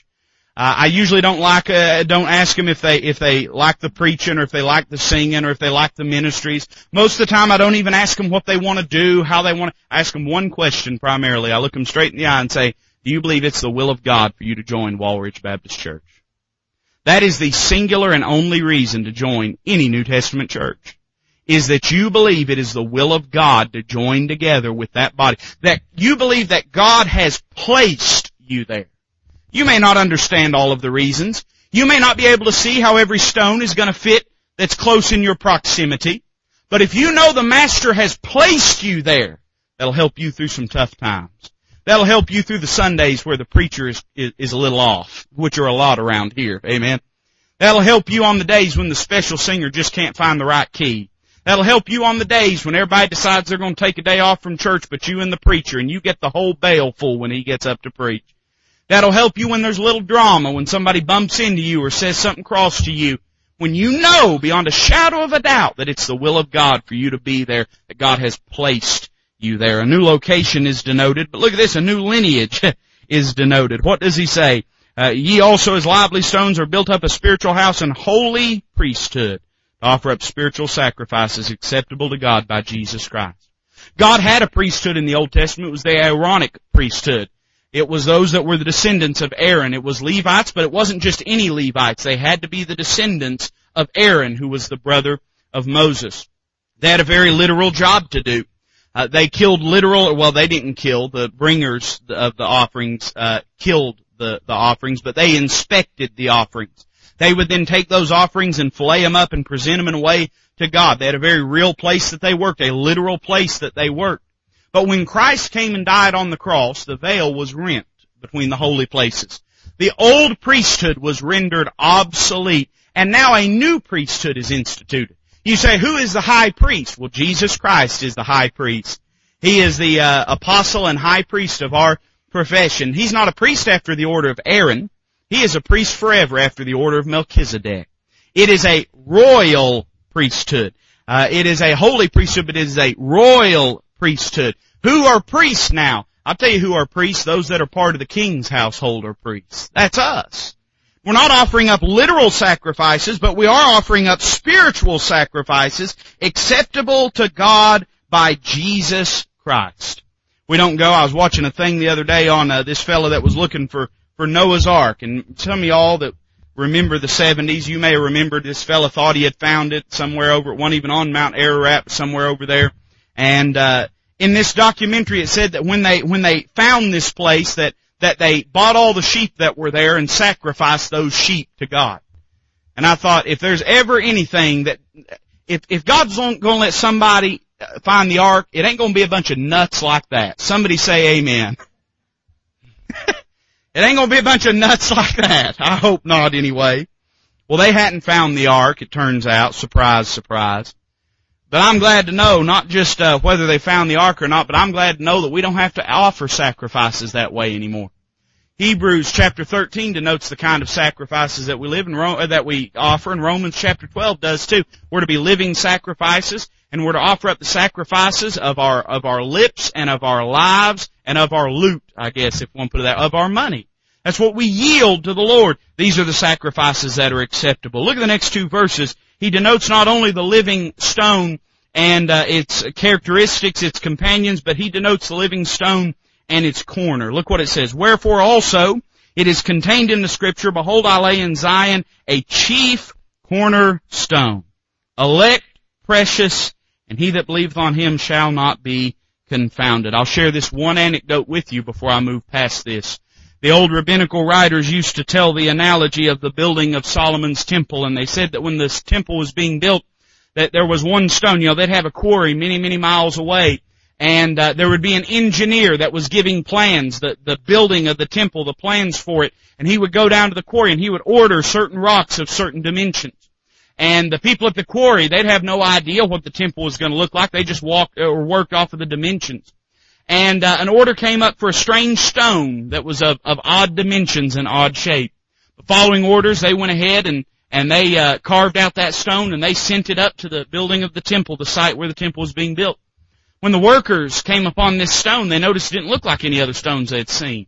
Uh, I usually don't like, uh, don't ask them if they, if they like the preaching or if they like the singing or if they like the ministries. Most of the time I don't even ask them what they want to do, how they want to, I ask them one question primarily. I look them straight in the eye and say, do you believe it's the will of God for you to join Walridge Baptist Church? That is the singular and only reason to join any New Testament church is that you believe it is the will of God to join together with that body. That you believe that God has placed you there. You may not understand all of the reasons. You may not be able to see how every stone is going to fit that's close in your proximity. But if you know the Master has placed you there, that'll help you through some tough times. That'll help you through the Sundays where the preacher is, is, is a little off, which are a lot around here. Amen. That'll help you on the days when the special singer just can't find the right key. That'll help you on the days when everybody decides they're going to take a day off from church, but you and the preacher, and you get the whole bale full when he gets up to preach. That'll help you when there's a little drama, when somebody bumps into you or says something cross to you, when you know beyond a shadow of a doubt that it's the will of God for you to be there, that God has placed you there. A new location is denoted, but look at this, a new lineage [LAUGHS] is denoted. What does he say? Uh, ye also as lively stones are built up a spiritual house and holy priesthood to offer up spiritual sacrifices acceptable to God by Jesus Christ. God had a priesthood in the Old Testament. It was the Aaronic priesthood. It was those that were the descendants of Aaron. It was Levites, but it wasn't just any Levites. They had to be the descendants of Aaron, who was the brother of Moses. They had a very literal job to do. Uh, they killed literal, well, they didn't kill. The bringers of the offerings uh, killed the, the offerings, but they inspected the offerings. They would then take those offerings and fillet them up and present them in a way to God. They had a very real place that they worked, a literal place that they worked. But when Christ came and died on the cross, the veil was rent between the holy places. The old priesthood was rendered obsolete, and now a new priesthood is instituted. You say, who is the high priest? Well, Jesus Christ is the high priest. He is the uh, apostle and high priest of our profession. He's not a priest after the order of Aaron. He is a priest forever after the order of Melchizedek. It is a royal priesthood. Uh, it is a holy priesthood, but it is a royal priesthood. Who are priests now? I'll tell you who are priests. Those that are part of the king's household are priests. That's us. We're not offering up literal sacrifices, but we are offering up spiritual sacrifices acceptable to God by Jesus Christ. We don't go, I was watching a thing the other day on uh, this fellow that was looking for for Noah's Ark. And some of y'all that remember the 70s, you may remember this fella thought he had found it somewhere over, wasn't even on Mount Ararat, somewhere over there. And, uh, in this documentary it said that when they, when they found this place that, that they bought all the sheep that were there and sacrificed those sheep to God. And I thought, if there's ever anything that, if, if God's not gonna let somebody find the ark, it ain't gonna be a bunch of nuts like that. Somebody say amen. [LAUGHS] It ain't gonna be a bunch of nuts [LAUGHS] like that. I hope not anyway. Well, they hadn't found the ark, it turns out. Surprise, surprise. But I'm glad to know, not just uh, whether they found the ark or not, but I'm glad to know that we don't have to offer sacrifices that way anymore. Hebrews chapter 13 denotes the kind of sacrifices that we live in, uh, that we offer, and Romans chapter 12 does too. We're to be living sacrifices, and we're to offer up the sacrifices of our, of our lips and of our lives and of our loot, I guess, if one put it that, of our money. That's what we yield to the Lord. These are the sacrifices that are acceptable. Look at the next two verses. He denotes not only the living stone and uh, its characteristics, its companions, but he denotes the living stone and its corner. Look what it says. Wherefore also it is contained in the scripture, Behold, I lay in Zion a chief cornerstone, elect, precious, and he that believeth on him shall not be confounded. I'll share this one anecdote with you before I move past this. The old rabbinical writers used to tell the analogy of the building of Solomon's temple, and they said that when this temple was being built, that there was one stone, you know, they'd have a quarry many, many miles away, and uh, there would be an engineer that was giving plans, the, the building of the temple, the plans for it, and he would go down to the quarry and he would order certain rocks of certain dimensions. And the people at the quarry, they'd have no idea what the temple was going to look like. They just walked or worked off of the dimensions. And uh, an order came up for a strange stone that was of, of odd dimensions and odd shape. The following orders, they went ahead and and they uh, carved out that stone and they sent it up to the building of the temple, the site where the temple was being built. When the workers came upon this stone, they noticed it didn't look like any other stones they had seen.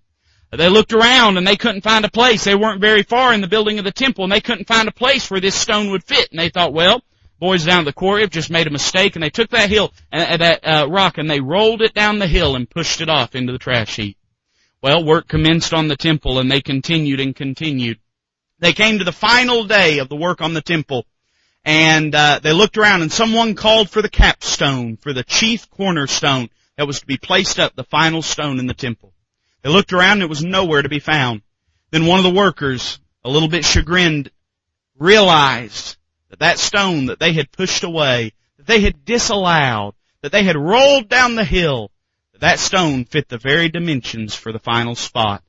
They looked around and they couldn't find a place. They weren't very far in the building of the temple and they couldn't find a place where this stone would fit. And they thought, well, boys down at the quarry have just made a mistake and they took that hill, uh, that uh, rock and they rolled it down the hill and pushed it off into the trash heap. Well, work commenced on the temple and they continued and continued. They came to the final day of the work on the temple and uh, they looked around and someone called for the capstone, for the chief cornerstone that was to be placed up, the final stone in the temple. They looked around and it was nowhere to be found. Then one of the workers, a little bit chagrined, realized that that stone that they had pushed away, that they had disallowed, that they had rolled down the hill, that that stone fit the very dimensions for the final spot.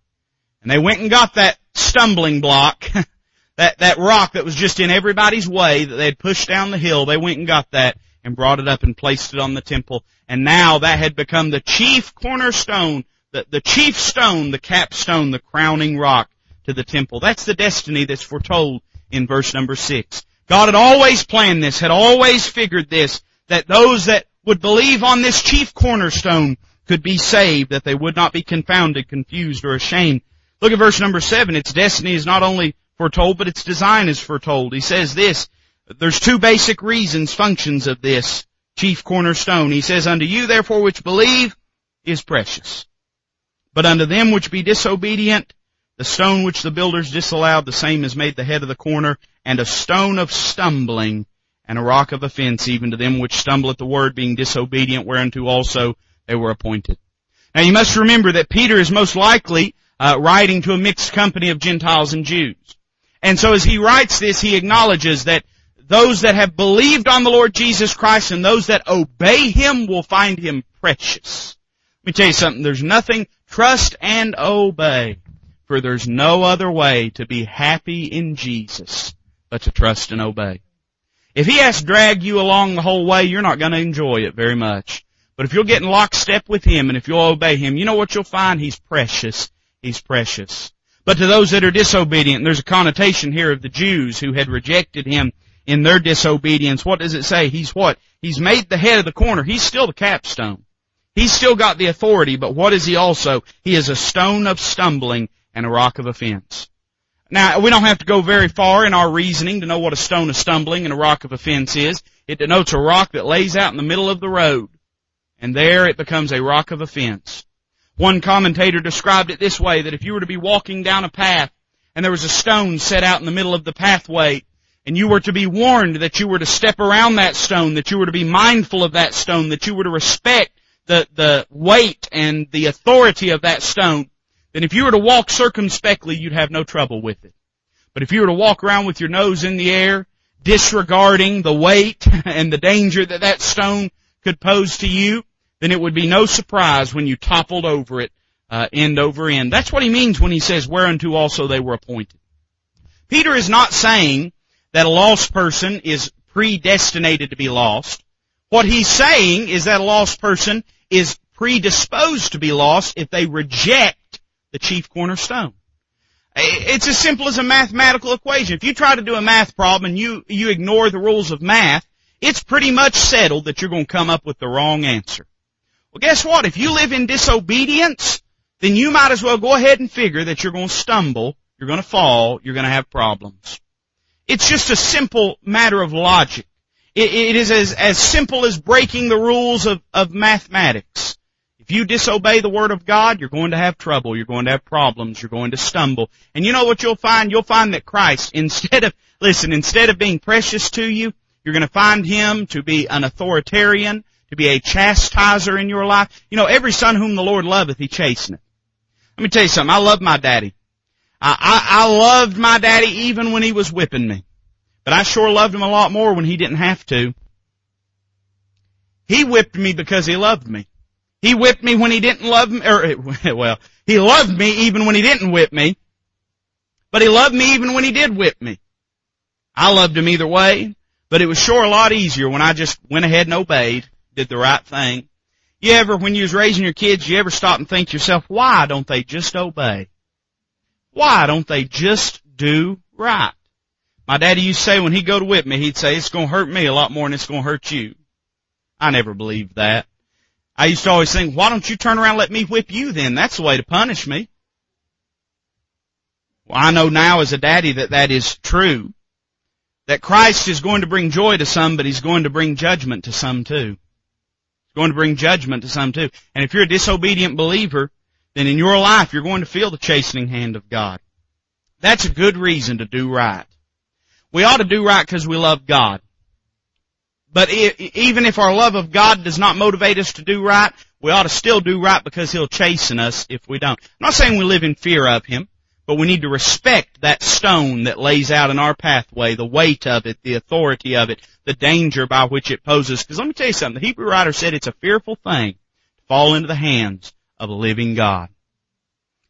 And they went and got that stumbling block, [LAUGHS] That, that rock that was just in everybody's way that they had pushed down the hill, they went and got that and brought it up and placed it on the temple. And now that had become the chief cornerstone, the, the chief stone, the capstone, the crowning rock to the temple. That's the destiny that's foretold in verse number six. God had always planned this, had always figured this, that those that would believe on this chief cornerstone could be saved, that they would not be confounded, confused, or ashamed. Look at verse number seven. Its destiny is not only foretold, but its design is foretold. He says this, there's two basic reasons, functions of this chief cornerstone. He says, unto you therefore which believe is precious. But unto them which be disobedient, the stone which the builders disallowed, the same is made the head of the corner, and a stone of stumbling, and a rock of offense, even to them which stumble at the word, being disobedient, whereunto also they were appointed. Now you must remember that Peter is most likely uh, writing to a mixed company of Gentiles and Jews. And so as he writes this, he acknowledges that those that have believed on the Lord Jesus Christ and those that obey Him will find Him precious. Let me tell you something, there's nothing, trust and obey, for there's no other way to be happy in Jesus but to trust and obey. If He has to drag you along the whole way, you're not going to enjoy it very much. But if you'll get in lockstep with Him and if you'll obey Him, you know what you'll find? He's precious. He's precious. But to those that are disobedient, there's a connotation here of the Jews who had rejected Him in their disobedience, what does it say? He's what? He's made the head of the corner. He's still the capstone. He's still got the authority, but what is he also? He is a stone of stumbling and a rock of offense. Now, we don't have to go very far in our reasoning to know what a stone of stumbling and a rock of offense is. It denotes a rock that lays out in the middle of the road. And there it becomes a rock of offense. One commentator described it this way, that if you were to be walking down a path and there was a stone set out in the middle of the pathway and you were to be warned that you were to step around that stone, that you were to be mindful of that stone, that you were to respect the, the weight and the authority of that stone, then if you were to walk circumspectly, you'd have no trouble with it. But if you were to walk around with your nose in the air, disregarding the weight [LAUGHS] and the danger that that stone could pose to you, then it would be no surprise when you toppled over it, uh, end over end. That's what he means when he says, whereunto also they were appointed. Peter is not saying that a lost person is predestinated to be lost. What he's saying is that a lost person is predisposed to be lost if they reject the chief cornerstone. It's as simple as a mathematical equation. If you try to do a math problem and you, you ignore the rules of math, it's pretty much settled that you're going to come up with the wrong answer. Well guess what? If you live in disobedience, then you might as well go ahead and figure that you're going to stumble, you're going to fall, you're going to have problems. It's just a simple matter of logic. it, it is as, as simple as breaking the rules of, of mathematics. If you disobey the Word of God, you're going to have trouble, you're going to have problems, you're going to stumble. And you know what you'll find? You'll find that Christ, [LAUGHS] instead of, listen, instead of being precious to you, you're going to find Him to be an authoritarian, to be a chastiser in your life. You know, every son whom the Lord loveth, He chasteneth. Let me tell you something, I love my daddy. I, I, I loved my daddy even when he was whipping me. But I sure loved him a lot more when he didn't have to. He whipped me because he loved me. He whipped me when he didn't love me, or, [LAUGHS] well, he loved me even when he didn't whip me. But he loved me even when he did whip me. I loved him either way, but it was sure a lot easier when I just went ahead and obeyed, did the right thing. You ever, when you was raising your kids, you ever stop and think to yourself, why don't they just obey? Why don't they just do right? My daddy used to say when he'd go to whip me, he'd say, it's gonna hurt me a lot more than it's gonna hurt you. I never believed that. I used to always think, why don't you turn around and let me whip you then? That's the way to punish me. Well, I know now as a daddy that that is true. That Christ is going to bring joy to some, but He's going to bring judgment to some too. He's going to bring judgment to some too. And if you're a disobedient believer, then in your life you're going to feel the chastening hand of God. That's a good reason to do right. We ought to do right because we love God. But even if our love of God does not motivate us to do right, we ought to still do right because He'll chasten us if we don't. I'm not saying we live in fear of Him, but we need to respect that stone that lays out in our pathway, the weight of it, the authority of it, the danger by which it poses. Because let me tell you something, the Hebrew writer said it's a fearful thing to fall into the hands of a living God.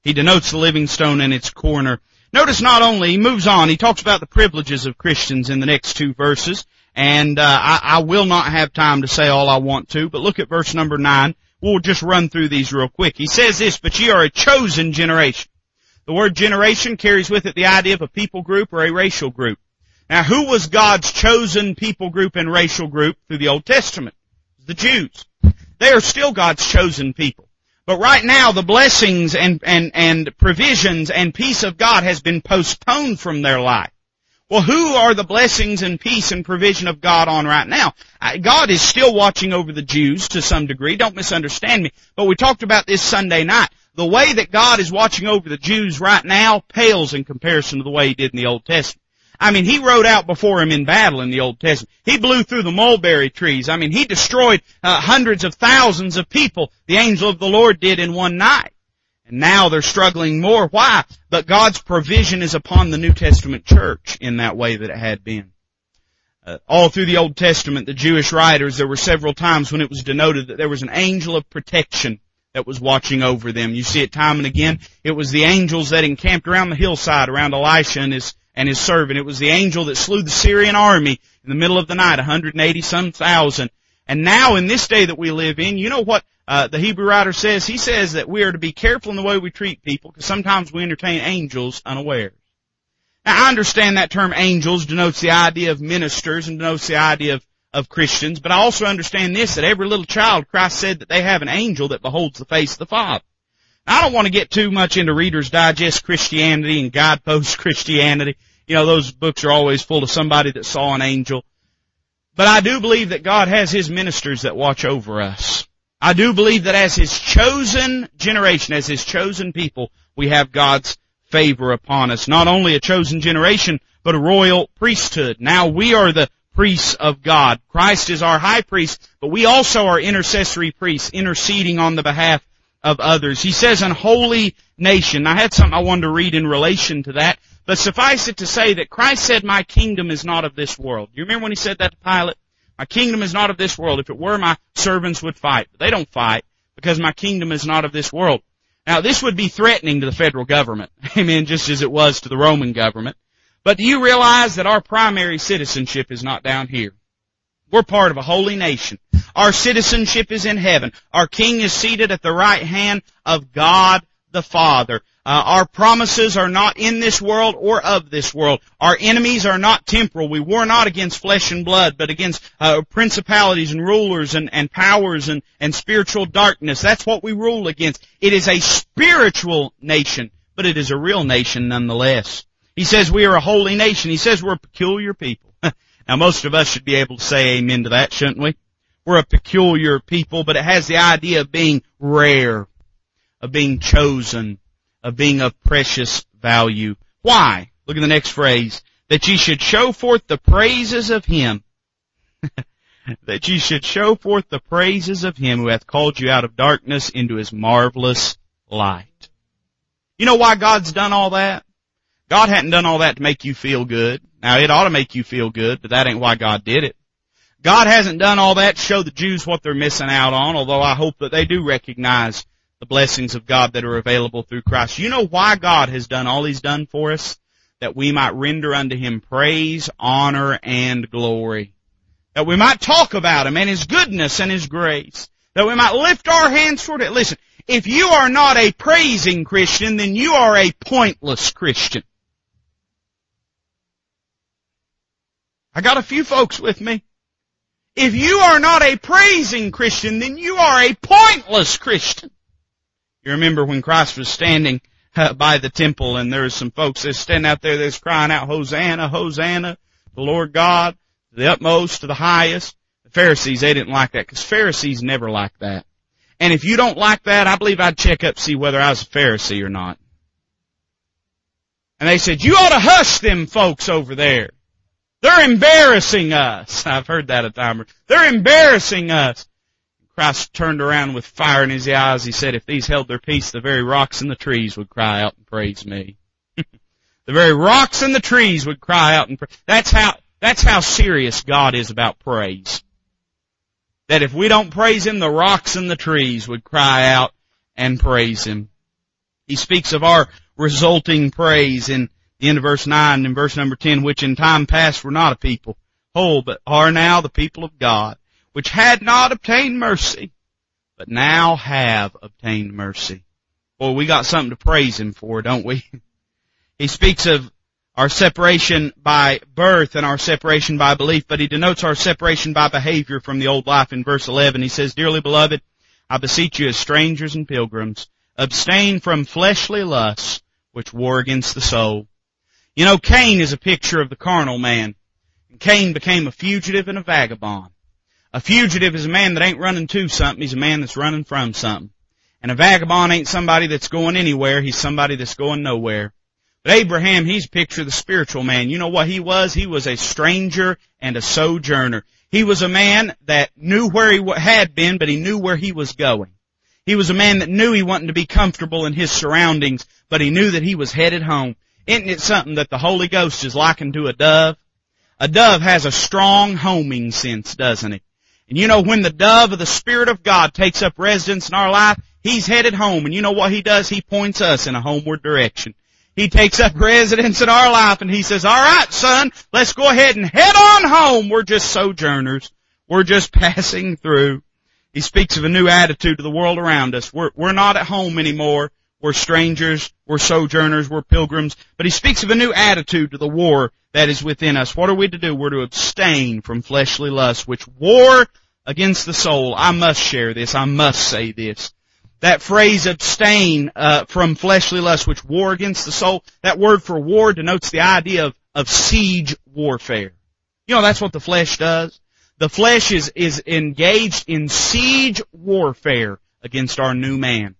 He denotes the living stone in its corner. Notice not only, he moves on, he talks about the privileges of Christians in the next two verses, and uh, I, I will not have time to say all I want to, but look at verse number nine. We'll just run through these real quick. He says this, but ye are a chosen generation. The word generation carries with it the idea of a people group or a racial group. Now who was God's chosen people group and racial group through the Old Testament? The Jews. They are still God's chosen people. But right now, the blessings and, and, and provisions and peace of God has been postponed from their life. Well, who are the blessings and peace and provision of God on right now? God is still watching over the Jews to some degree. Don't misunderstand me. But we talked about this Sunday night. The way that God is watching over the Jews right now pales in comparison to the way He did in the Old Testament. I mean, he rode out before him in battle in the Old Testament. He blew through the mulberry trees. I mean, he destroyed uh, hundreds of thousands of people. The angel of the Lord did in one night. And now they're struggling more. Why? But God's provision is upon the New Testament church in that way that it had been. Uh, all through the Old Testament, the Jewish writers, there were several times when it was denoted that there was an angel of protection that was watching over them. You see it time and again. It was the angels that encamped around the hillside around Elisha and his and his servant. It was the angel that slew the Syrian army in the middle of the night, 180 some thousand. And now in this day that we live in, you know what uh, the Hebrew writer says? He says that we are to be careful in the way we treat people because sometimes we entertain angels unawares. Now I understand that term angels denotes the idea of ministers and denotes the idea of, of Christians, but I also understand this, that every little child, Christ said that they have an angel that beholds the face of the Father. I don't want to get too much into Reader's Digest Christianity and Guidepost [LAUGHS] Christianity. You know, those books are always full of somebody that saw an angel. But I do believe that God has His ministers that watch over us. I do believe that as His chosen generation, as His chosen people, we have God's favor upon us. Not only a chosen generation, but a royal priesthood. Now we are the priests of God. Christ is our high priest, but we also are intercessory priests, interceding on the behalf of others. He says an holy nation. I had something I wanted to read in relation to that. But suffice it to say that Christ said, my kingdom is not of this world. You remember when he said that to Pilate? My kingdom is not of this world. If it were, my servants would fight. But they don't fight because my kingdom is not of this world. Now this would be threatening to the federal government. [LAUGHS] Amen. Just as it was to the Roman government. But do you realize that our primary citizenship is not down here? We're part of a holy nation. Our citizenship is in heaven. Our King is seated at the right hand of God the Father. Uh, our promises are not in this world or of this world. Our enemies are not temporal. We war not against flesh and blood, but against uh, principalities and rulers and, and powers and, and spiritual darkness. That's what we rule against. It is a spiritual nation, but it is a real nation nonetheless. He says we are a holy nation. He says we're a peculiar people. [LAUGHS] now most of us should be able to say amen to that, shouldn't we? We're a peculiar people, but it has the idea of being rare, of being chosen, of being of precious value. Why? Look at the next phrase. That ye should show forth the praises of Him. [LAUGHS] that ye should show forth the praises of Him who hath called you out of darkness into His marvelous light. You know why God's done all that? God hadn't done all that to make you feel good. Now it ought to make you feel good, but that ain't why God did it. God hasn't done all that to show the Jews what they're missing out on, although I hope that they do recognize the blessings of God that are available through Christ. You know why God has done all He's done for us? That we might render unto Him praise, honor, and glory. That we might talk about Him and His goodness and His grace. That we might lift our hands toward it. Listen, if you are not a praising Christian, then you are a pointless Christian. I got a few folks with me. If you are not a praising Christian, then you are a pointless Christian. You remember when Christ was standing uh, by the temple and there was some folks that stand out there that's crying out, Hosanna, Hosanna, the Lord God, to the utmost, to the highest. The Pharisees, they didn't like that because Pharisees never like that. And if you don't like that, I believe I'd check up, see whether I was a Pharisee or not. And they said, you ought to hush them folks over there. They're embarrassing us. [LAUGHS] I've heard that a time. They're embarrassing us. Christ turned around with fire in his eyes. He said, if these held their peace, the very rocks and the trees would cry out and praise me. [LAUGHS] the very rocks and the trees would cry out and praise. That's how, that's how serious God is about praise. That if we don't praise Him, the rocks and the trees would cry out and praise Him. He speaks of our resulting praise in The end of verse 9 and verse number 10, which in time past were not a people, whole, but are now the people of God, which had not obtained mercy, but now have obtained mercy. Boy, we got something to praise Him for, don't we? [LAUGHS] He speaks of our separation by birth and our separation by belief, but he denotes our separation by behavior from the old life in verse 11. He says, Dearly beloved, I beseech you as strangers and pilgrims, abstain from fleshly lusts which war against the soul. You know, Cain is a picture of the carnal man. And Cain became a fugitive and a vagabond. A fugitive is a man that ain't running to something, he's a man that's running from something. And a vagabond ain't somebody that's going anywhere, he's somebody that's going nowhere. But Abraham, he's a picture of the spiritual man. You know what he was? He was a stranger and a sojourner. He was a man that knew where he had been, but he knew where he was going. He was a man that knew he wasn't to be comfortable in his surroundings, but he knew that he was headed home. Isn't it something that the Holy Ghost is likened to a dove? A dove has a strong homing sense, doesn't it? And you know, when the dove of the Spirit of God takes up residence in our life, he's headed home. And you know what he does? He points us in a homeward direction. He takes up [LAUGHS] residence in our life and he says, all right, son, let's go ahead and head on home. We're just sojourners. We're just [LAUGHS] passing through. He speaks of a new attitude to the world around us. We're, we're not at home anymore. We're strangers. We're sojourners. We're pilgrims. But he speaks of a new attitude to the war that is within us. What are we to do? We're to abstain from fleshly lusts, which war against the soul. I must share this. I must say this. That phrase abstain uh, from fleshly lust which war against the soul, that word for war denotes the idea of, of siege warfare. You know, that's what the flesh does. The flesh is, is engaged in siege warfare against our new man.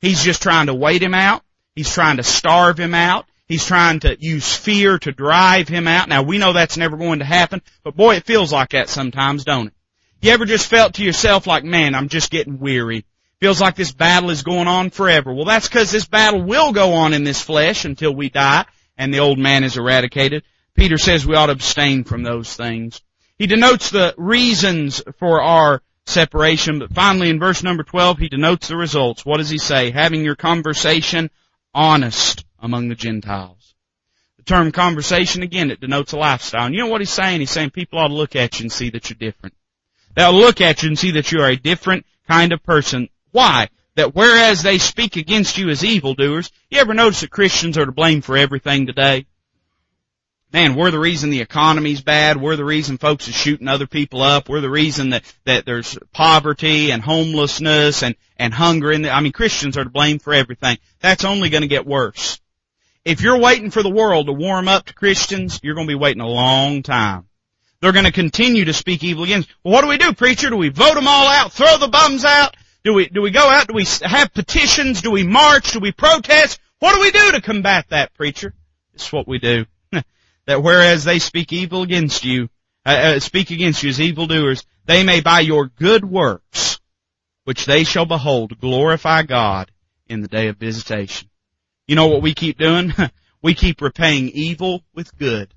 He's just trying to wait him out. He's trying to starve him out. He's trying to use fear to drive him out. Now we know that's never going to happen, but boy, it feels like that sometimes, don't it? You ever just felt to yourself like, man, I'm just getting weary. Feels like this battle is going on forever. Well, that's because this battle will go on in this flesh until we die and the old man is eradicated. Peter says we ought to abstain from those things. He denotes the reasons for our separation, but finally in verse number 12 he denotes the results. What does he say? Having your conversation honest among the Gentiles. The term conversation, again, it denotes a lifestyle. And you know what he's saying? He's saying people ought to look at you and see that you're different. They'll look at you and see that you are a different kind of person why? That whereas they speak against you as evildoers, you ever notice that Christians are to blame for everything today? Man, we're the reason the economy's bad. We're the reason folks are shooting other people up. We're the reason that, that there's poverty and homelessness and, and hunger in the, I mean, Christians are to blame for everything. That's only going to get worse. If you're waiting for the world to warm up to Christians, you're going to be waiting a long time. They're going to continue to speak evil against. Well, what do we do, preacher? Do we vote them all out? Throw the bums out? Do we, do we go out? Do we have petitions? Do we march? Do we protest? What do we do to combat that, preacher? It's what we do. That whereas they speak evil against you, uh, uh, speak against you as evildoers, they may by your good works, which they shall behold, glorify God in the day of visitation. You know what we keep doing? [LAUGHS] we keep repaying evil with good.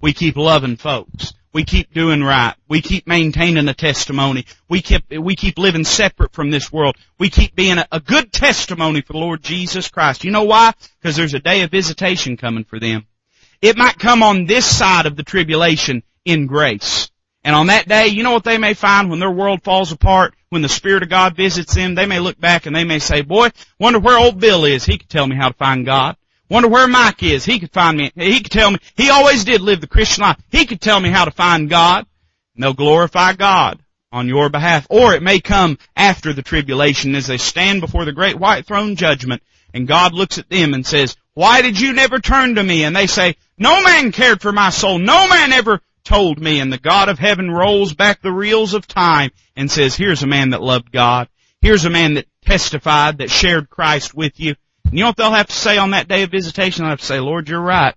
We keep loving folks. We keep doing right. We keep maintaining a testimony. We keep, we keep living separate from this world. We keep being a, a good testimony for the Lord Jesus Christ. You know why? Because there's a day of visitation coming for them. It might come on this side of the tribulation in grace. And on that day, you know what they may find when their world falls apart, when the Spirit of God visits them, they may look back and they may say, boy, wonder where old Bill is. He could tell me how to find God. Wonder where Mike is. He could find me. He could tell me. He always did live the Christian life. He could tell me how to find God. And they'll glorify God on your behalf. Or it may come after the tribulation as they stand before the great white throne judgment and God looks at them and says, why did you never turn to me? And they say, no man cared for my soul. No man ever told me. And the God of heaven rolls back the reels of time and says, here's a man that loved God. Here's a man that testified, that shared Christ with you. And you know what they'll have to say on that day of visitation? They'll have to say, Lord, you're right.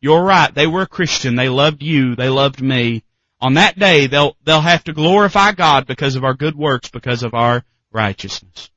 You're right. They were a Christian. They loved you. They loved me. On that day, they'll, they'll have to glorify God because of our good works, because of our righteousness.